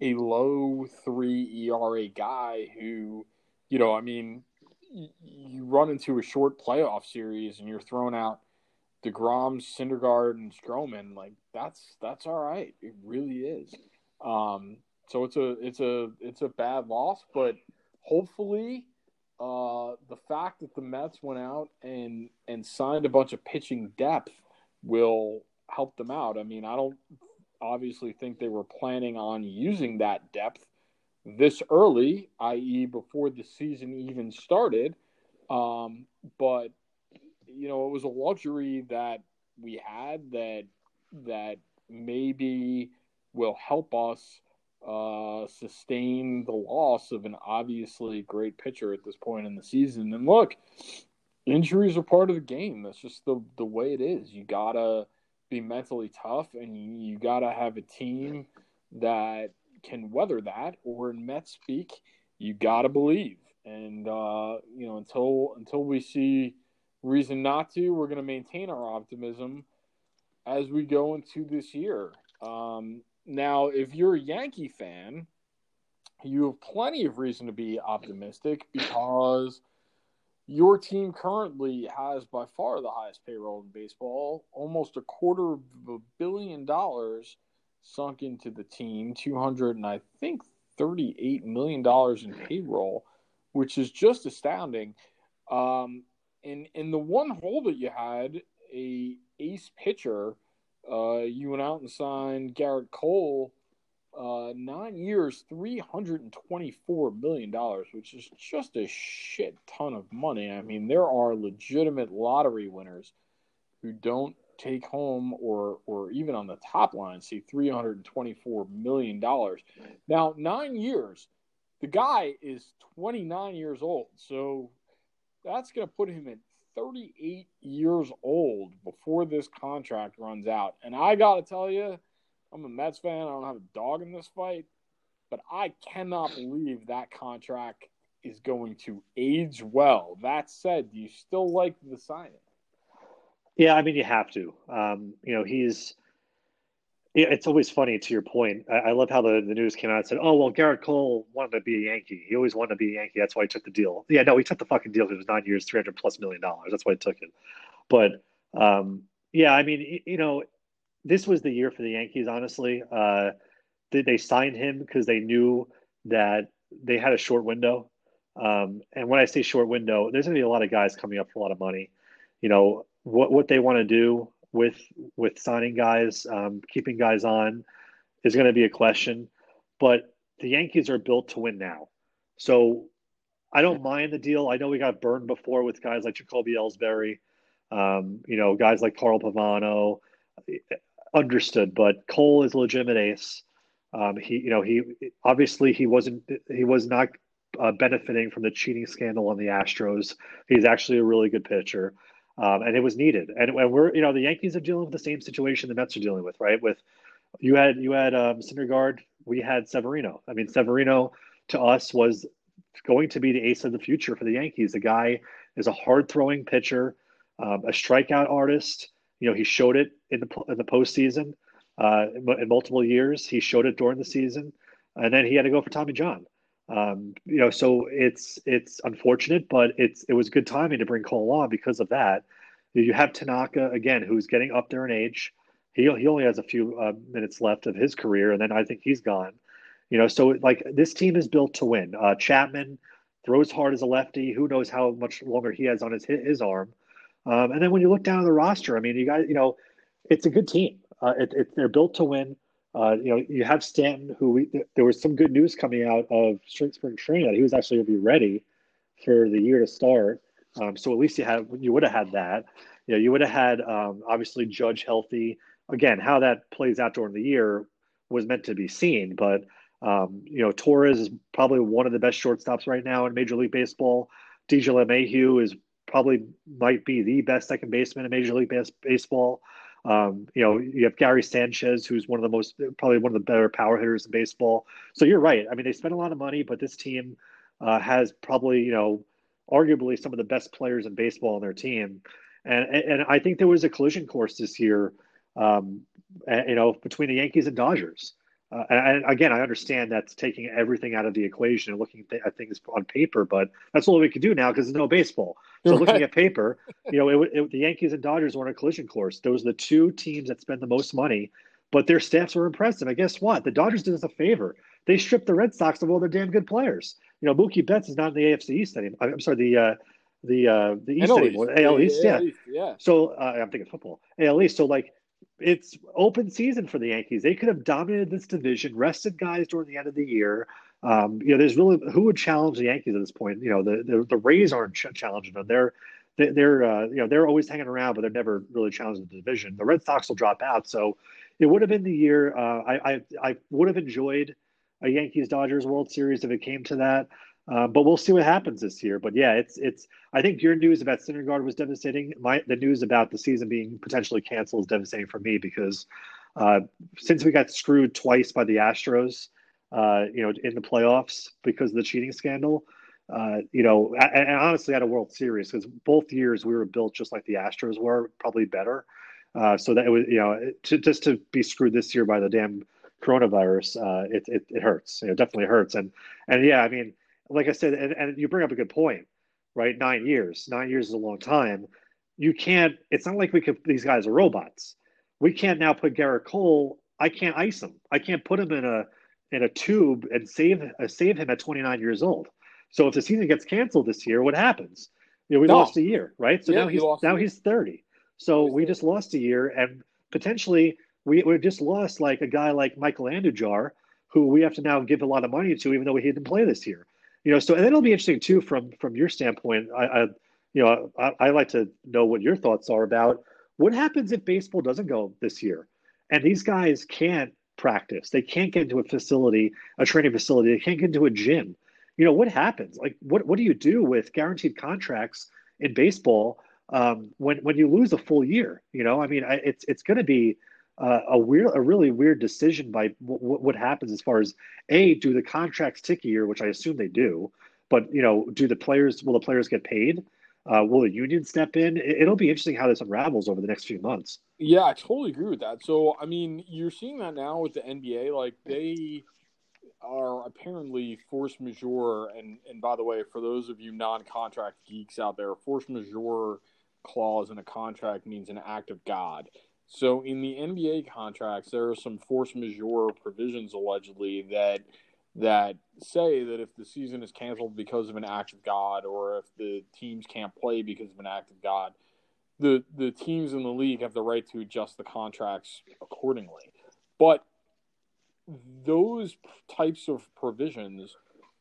a a low three ERA guy who, you know, I mean, you run into a short playoff series and you're throwing out Degrom, Syndergaard, and Stroman. Like that's that's all right. It really is. Um, so it's a it's a it's a bad loss, but hopefully, uh, the fact that the Mets went out and and signed a bunch of pitching depth will help them out. I mean, I don't obviously think they were planning on using that depth this early, i.e., before the season even started. Um, but you know, it was a luxury that we had that that maybe will help us uh, sustain the loss of an obviously great pitcher at this point in the season. And look, injuries are part of the game. That's just the the way it is. You gotta be mentally tough, and you, you gotta have a team that can weather that, or in Met speak, you got to believe. And uh, you know, until until we see reason not to, we're to maintain our optimism as we go into this year. Um, now, if you're a Yankee fan, you have plenty of reason to be optimistic because your team currently has by far the highest payroll in baseball, almost a quarter of a billion dollars sunk into the team, 200 and I think 38 million dollars in payroll, which is just astounding. Um, and in the one hole that you had, a ace pitcher, uh, you went out and signed Gerrit Cole, uh, nine years, three hundred and twenty-four million dollars, which is just a shit ton of money. I mean, there are legitimate lottery winners who don't take home or or even on the top line see 324 million dollars now 9 years the guy is 29 years old so that's going to put him at 38 years old before this contract runs out and i got to tell you i'm a mets fan i don't have a dog in this fight but I cannot believe that contract is going to age well. That said, do you still like the signing? Yeah, I mean you have to. Um, you know, he's. It's always funny to your point. I, I love how the, the news came out and said, "Oh well, Gerrit Cole wanted to be a Yankee. He always wanted to be a Yankee. That's why he took the deal." Yeah, no, he took the fucking deal because it was nine years, three hundred plus million dollars. That's why he took it. But um, yeah, I mean, you know, this was the year for the Yankees. Honestly, uh, they, they signed him because they knew that they had a short window. Um, and when I say short window, there's going to be a lot of guys coming up for a lot of money. You know, what what they want to do with with signing guys, um, keeping guys on, is going to be a question. But the Yankees are built to win now, so I don't mind the deal. I know we got burned before with guys like Jacoby Ellsbury, um, you know, guys like Carl Pavano. Understood, but Cole is a legitimate ace. Um, he, you know, he obviously he wasn't he was not uh, benefiting from the cheating scandal on the Astros. He's actually a really good pitcher um, and it was needed. And, and we're, you know, the Yankees are dealing with the same situation the Mets are dealing with, right? With you had you had um, Syndergaard, we had Severino. I mean, Severino to us was going to be the ace of the future for the Yankees. The guy is a hard throwing pitcher, um, a strikeout artist. You know, he showed it in the in the postseason uh, in multiple years. He showed it during the season, and then he had to go for Tommy John. Um, you know, so it's it's unfortunate, but it's it was good timing to bring Cole on because of that. You have Tanaka again, who's getting up there in age. He he only has a few uh, minutes left of his career, and then I think he's gone. You know, so like this team is built to win. Uh, Chapman throws hard as a lefty. Who knows how much longer he has on his his arm? Um, and then when you look down at the roster, I mean, you got you know, it's a good team. Uh, it, it, they're built to win. Uh, you know, you have Stanton, who we, there was some good news coming out of spring, spring training that he was actually going to be ready for the year to start. Um, so at least you had you would have had that. You know, you would have had um, obviously Judge healthy. Again, how that plays out during the year was meant to be seen, but um, you know, Torres is probably one of the best shortstops right now in Major League Baseball. DJ LeMahieu is probably might be the best second baseman in Major League Baseball. Um, you know, you have Gary Sanchez, who's one of the most, probably one of the better power hitters in baseball. So you're right. I mean, they spent a lot of money, but this team uh, has probably, you know, arguably some of the best players in baseball on their team. And, and I think there was a collision course this year, um, you know, between the Yankees and Dodgers. Uh, and, again, I understand that's taking everything out of the equation and looking at things on paper, but that's all we can do now because there's no baseball. So right. looking at paper, you know, it, it, the Yankees and Dodgers were on a collision course. Those are the two teams that spend the most money, but their staffs were impressive. And guess what? The Dodgers did us a favor. They stripped the Red Sox of all their damn good players. You know, Mookie Betts is not in the AFC East anymore. I'm sorry, the uh, the uh, the East anymore. AL East, yeah. yeah. So uh, I'm thinking football. AL East. So like it's open season for the Yankees. They could have dominated this division, rested guys during the end of the year. Um, you know, there's really who would challenge the Yankees at this point. You know, the the, the Rays aren't ch- challenging them. They're they're uh, you know they're always hanging around, but they're never really challenging the division. The Red Sox will drop out, so it would have been the year. Uh, I, I I would have enjoyed a Yankees Dodgers World Series if it came to that. Uh, but we'll see what happens this year. But yeah, it's it's. I think your news about Syndergaard was devastating. My the news about the season being potentially canceled is devastating for me because uh, since we got screwed twice by the Astros, uh, you know, in the playoffs because of the cheating scandal. Uh, you know, and, and honestly, at a World Series because both years we were built just like the Astros were, probably better. Uh, so that it was, you know, to, just to be screwed this year by the damn coronavirus, it, it, it hurts. Definitely hurts. And and yeah, I mean, like I said, and, and you bring up a good point, right? Nine years, nine years is a long time. You can't. It's not like we could. These guys are robots. We can't now put Gerrit Cole. I can't ice him. I can't put him in a in a tube and save uh, save him at 29 years old. So if the season gets canceled this year, what happens? You know, we no. lost a year, right? So yeah, now he's now he's 30. So we just lost a year, and potentially we we just lost like a guy like Michael Andujar, who we have to now give a lot of money to, even though he didn't play this year. You know, so and it'll be interesting too from from your standpoint. I, I you know, I, I like to know what your thoughts are about what happens if baseball doesn't go this year, and these guys can't practice. They can't get into a facility, a training facility. They can't get into a gym. You know what happens? Like, what what do you do with guaranteed contracts in baseball um, when when you lose a full year? You know, I mean, I, it's it's going to be uh, a weird, a really weird decision by w- what happens as far as a do the contracts tick a year, which I assume they do, but you know, do the players will the players get paid? Uh, will the union step in? It'll be interesting how this unravels over the next few months. Yeah, I totally agree with that. So, I mean, you're seeing that now with the NBA. Like they are apparently force majeure, and and by the way, for those of you non-contract geeks out there, force majeure clause in a contract means an act of God. So in the NBA contracts, there are some force majeure provisions allegedly that that say that if the season is canceled because of an act of God, or if the teams can't play because of an act of God, the the teams in the league have the right to adjust the contracts accordingly. But those types of provisions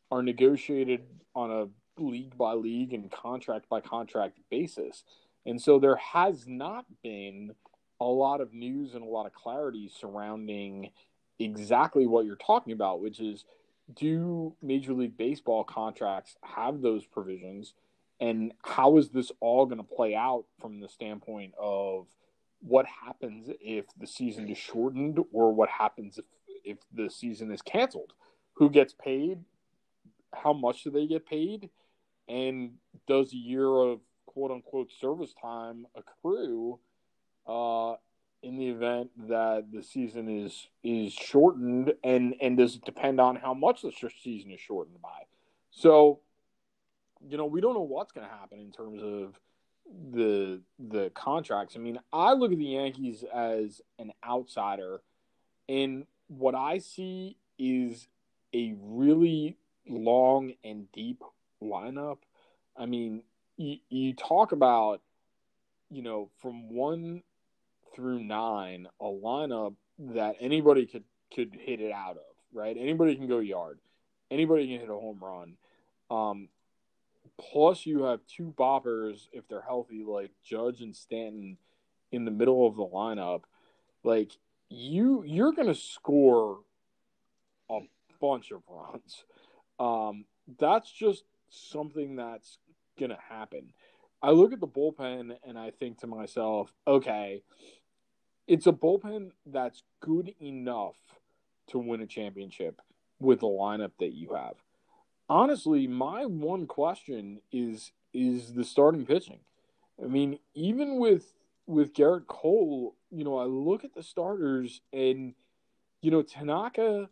are negotiated on a league by league and contract by contract basis. And so there has not been a lot of news and a lot of clarity surrounding exactly what you're talking about, which is do Major League Baseball contracts have those provisions? And how is this all going to play out from the standpoint of what happens if the season is shortened or what happens if, if the season is canceled? Who gets paid? How much do they get paid? And does a year of quote unquote service time accrue uh, in the event that the season is is shortened, and and does it depend on how much the season is shortened by? So, you know, we don't know what's going to happen in terms of the the contracts. I mean, I look at the Yankees as an outsider, and what I see is a really long and deep lineup. I mean, you, you talk about, you know, from one through nine, a lineup that anybody could could hit it out of, right? Anybody can go yard, anybody can hit a home run. Um, plus, you have two boppers if they're healthy, like Judge and Stanton, in the middle of the lineup. Like you, you're to score a bunch of runs. Um, that's just something that's to happen. I look at the bullpen and I think to myself, okay, it's a bullpen that's good enough to win a championship with the lineup that you have. Honestly, my one question is is the starting pitching. I mean, even with with Gerrit Cole, you know, I look at the starters and you know, Tanaka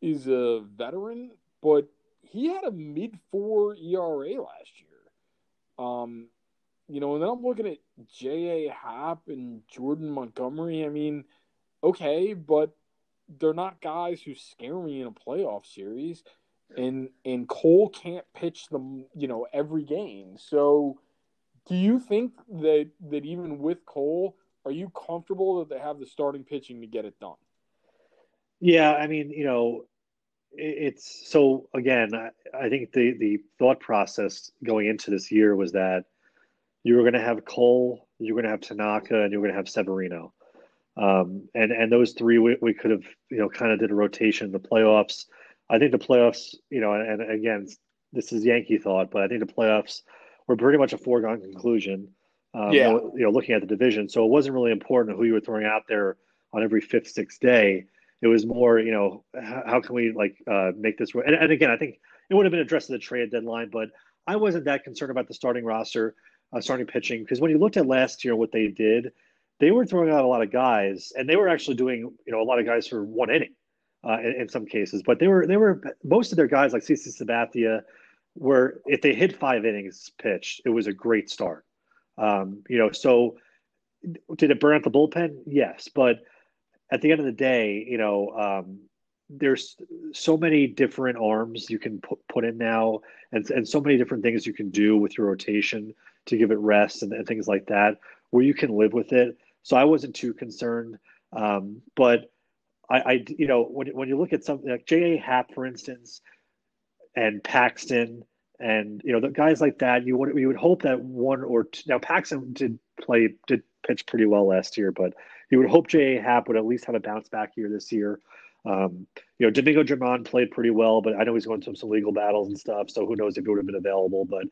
is a veteran, but he had a mid four ERA last year. Um, you know, and then I'm looking at J.A. Happ and Jordan Montgomery. I mean, okay, but they're not guys who scare me in a playoff series. And and Cole can't pitch them, you know, every game. So do you think that that even with Cole, are you comfortable that they have the starting pitching to get it done? Yeah, I mean, you know, it's so again, I, I think the the thought process going into this year was that you were going to have Cole, you were going to have Tanaka, and you were going to have Severino. Um, and and those three we, we could have you know kind of did a rotation in the playoffs. I think the playoffs, you know, and, and again, this is Yankee thought, but I think the playoffs were pretty much a foregone conclusion. Um, yeah. You know, looking at the division, so it wasn't really important who you were throwing out there on every fifth, sixth day. It was more, you know, how, how can we like uh, make this work? And, and again, I think it would have been addressed at the trade deadline, but I wasn't that concerned about the starting roster uh, starting pitching because when you looked at last year what they did, they were throwing out a lot of guys, and they were actually doing you know a lot of guys for one inning uh, in, in, some cases. But they were they were most of their guys like CC Sabathia were if they hit five innings pitched, it was a great start. Um, you know, so did it burn out the bullpen? Yes, but at the end of the day, you know, um, there's so many different arms you can put, put in now and, and so many different things you can do with your rotation to give it rest and, and things like that, where you can live with it. So I wasn't too concerned. Um, but I, I, you know, when, when you look at something like J.A. Happ, for instance, and Paxton, and you know the guys like that, you would you would hope that one or two. Now Paxton did play did pitch pretty well last year, but you would hope J.A. Happ would at least have a bounce back year this year. Um, you know, Domingo German played pretty well, but I know he's going through some legal battles and stuff, so who knows if he would have been available. But,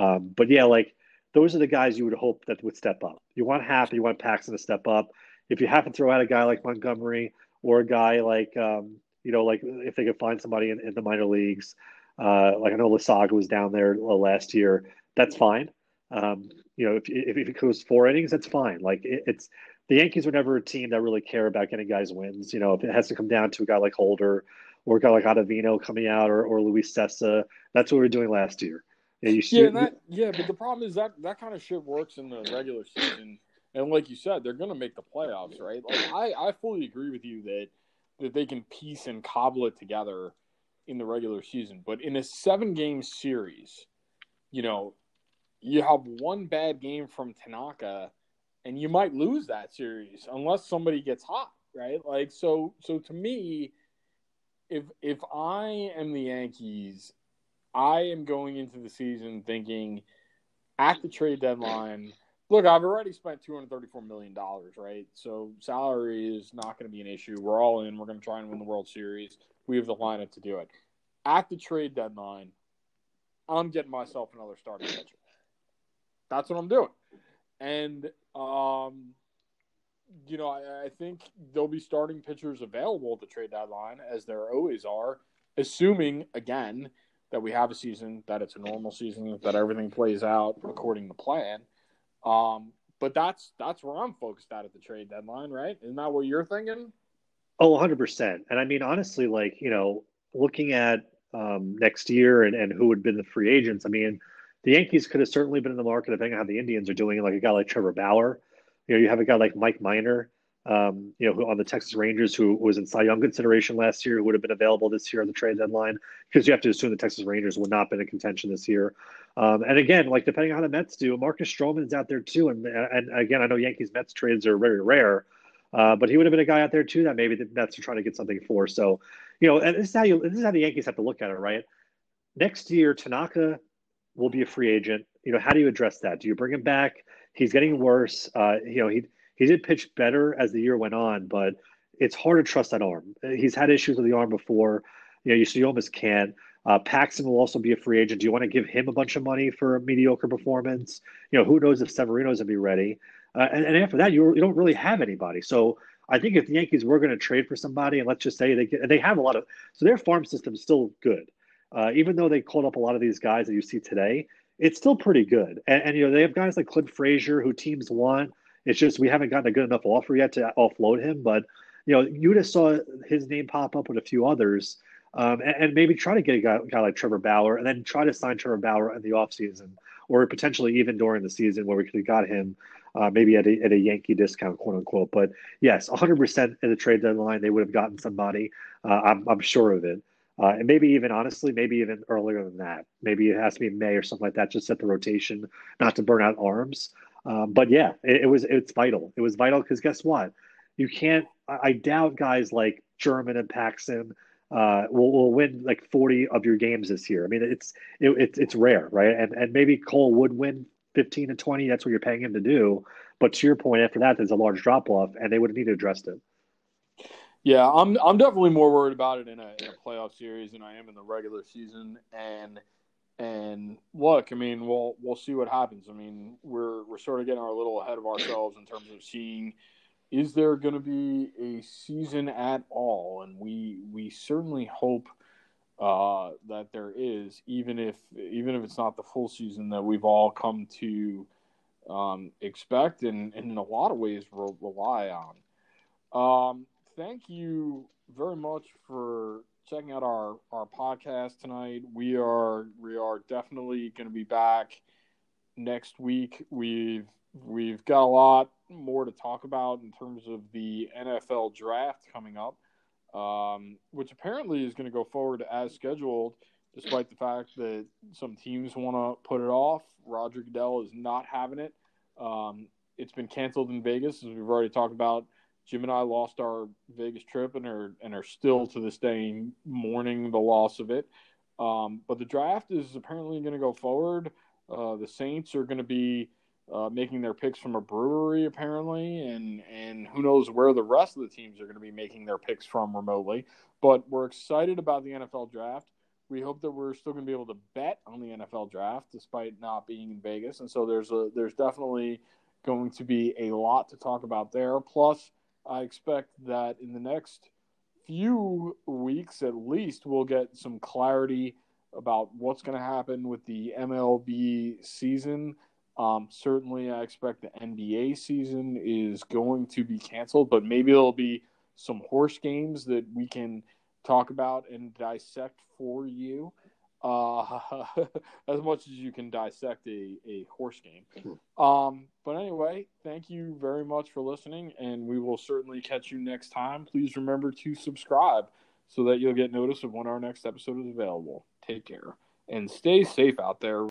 um, but yeah, like those are the guys you would hope that would step up. You want Happ, you want Paxton to step up. if you have to throw out a guy like Montgomery or a guy like um, you know, like if they could find somebody in, in the minor leagues, uh, like I know Loaisiga was down there last year, that's fine. Um, you know, if, if, if it goes four innings, that's fine. Like it, it's the Yankees were never a team that really care about getting guys wins. You know, if it has to come down to a guy like Holder or a guy like Ottavino coming out or, or Luis Cessa, that's what we were doing last year. Yeah, you yeah, that, yeah, but the problem is that that kind of shit works in the regular season, and like you said, they're going to make the playoffs, right? Like I, I fully agree with you that that they can piece and cobble it together in the regular season, but in a seven game series, you know, you have one bad game from Tanaka, and you might lose that series unless somebody gets hot, right? Like so, so to me, if if I am the Yankees I am going into the season thinking at the trade deadline. Look, I've already spent two hundred thirty-four million dollars, right? So salary is not going to be an issue. We're all in. We're going to try and win the World Series. We have the lineup to do it. At the trade deadline, I'm getting myself another starting pitcher. That's what I'm doing, and um, you know, I, I think there'll be starting pitchers available at the trade deadline, as there always are, assuming again that we have a season, that it's a normal season, that everything plays out according to plan. Um, but that's that's where I'm focused at at the trade deadline, right? Isn't that what you're thinking? Oh, 100%. And I mean, honestly, like, you know, looking at um, next year and, and who would have been the free agents, I mean, the Yankees could have certainly been in the market depending on how the Indians are doing, like a guy like Trevor Bauer. You know, you have a guy like Mike Minor, um, you know, who, on the Texas Rangers, who was in Cy Young consideration last year, who would have been available this year on the trade deadline, because you have to assume the Texas Rangers would not been in contention this year. Um, and again, like depending on how the Mets do, Marcus Stroman's out there too. And and again, I know Yankees Mets trades are very rare, uh, but he would have been a guy out there too that maybe the Mets are trying to get something for. So, you know, and this is how you this is how the Yankees have to look at it, right? Next year, Tanaka will be a free agent. You know, how do you address that? Do you bring him back? He's getting worse. Uh, you know, he he did pitch better as the year went on, but it's hard to trust that arm. He's had issues with the arm before. You know, you, so you almost can't. Uh, Paxton will also be a free agent. Do you want to give him a bunch of money for a mediocre performance? You know, who knows if Severino's to be ready? Uh, and, and, after that, you, you don't really have anybody. So I think if the Yankees were going to trade for somebody, and let's just say they get, they have a lot of, so their farm system is still good. Uh, even though they called up a lot of these guys that you see today, it's still pretty good. And, and you know, they have guys like Clint Frazier who teams want. It's just we haven't gotten a good enough offer yet to offload him. But you know, you just saw his name pop up with a few others, um, and, and, maybe try to get a guy, guy, like Trevor Bauer, and then try to sign Trevor Bauer in the offseason, or potentially even during the season where we could have got him. Uh, maybe at a, at a Yankee discount, quote unquote. But yes, 100% in the trade deadline, they would have gotten somebody. Uh, I'm, I'm sure of it. Uh, and maybe even honestly, maybe even earlier than that. Maybe it has to be May or something like that, just set the rotation, not to burn out arms. Um, but yeah, it, it, was it's vital. It was vital because guess what? You can't. I, I, doubt guys like German and Paxton uh, will, will win like forty of your games this year. I mean, it's it, it's it's rare, right? And and maybe Cole would win fifteen to twenty. That's what you're paying him to do. But to your point, after that, there's a large drop off, and they would need to address it. Yeah, I'm I'm definitely more worried about it in a, in a playoff series than I am in the regular season, and and look, I mean, we'll we'll see what happens. I mean, we're we're sort of getting our little ahead of ourselves in terms of seeing is there going to be a season at all, and we we certainly hope uh, that there is, even if even if it's not the full season that we've all come to um, expect and, and, in a lot of ways re- rely on. Um, thank you very much for checking out our our podcast tonight. We are we are definitely going to be back next week. We've we've got a lot more to talk about in terms of the NFL draft coming up, um, which apparently is going to go forward as scheduled, despite the fact that some teams want to put it off. Roger Goodell is not having it. Um, it's been canceled in Vegas, as we've already talked about Jim and I lost our Vegas trip and are and are still to this day mourning the loss of it. Um, but the draft is apparently going to go forward. Uh, the Saints are going to be uh, making their picks from a brewery apparently, and and who knows where the rest of the teams are going to be making their picks from remotely. But we're excited about the NFL draft. We hope that we're still going to be able to bet on the NFL draft despite not being in Vegas, and so there's a there's definitely going to be a lot to talk about there. Plus I expect that in the next few weeks at least, we'll get some clarity about what's going to happen with the MLB season. Um, certainly, I expect the NBA season is going to be canceled, but maybe there'll be some horse games that we can talk about and dissect for you uh, as much as you can dissect a, a horse game. Um, but anyway, thank you very much for listening, and we will certainly catch you next time. Please remember to subscribe so that you'll get notice of when our next episode is available. Take care and stay safe out there.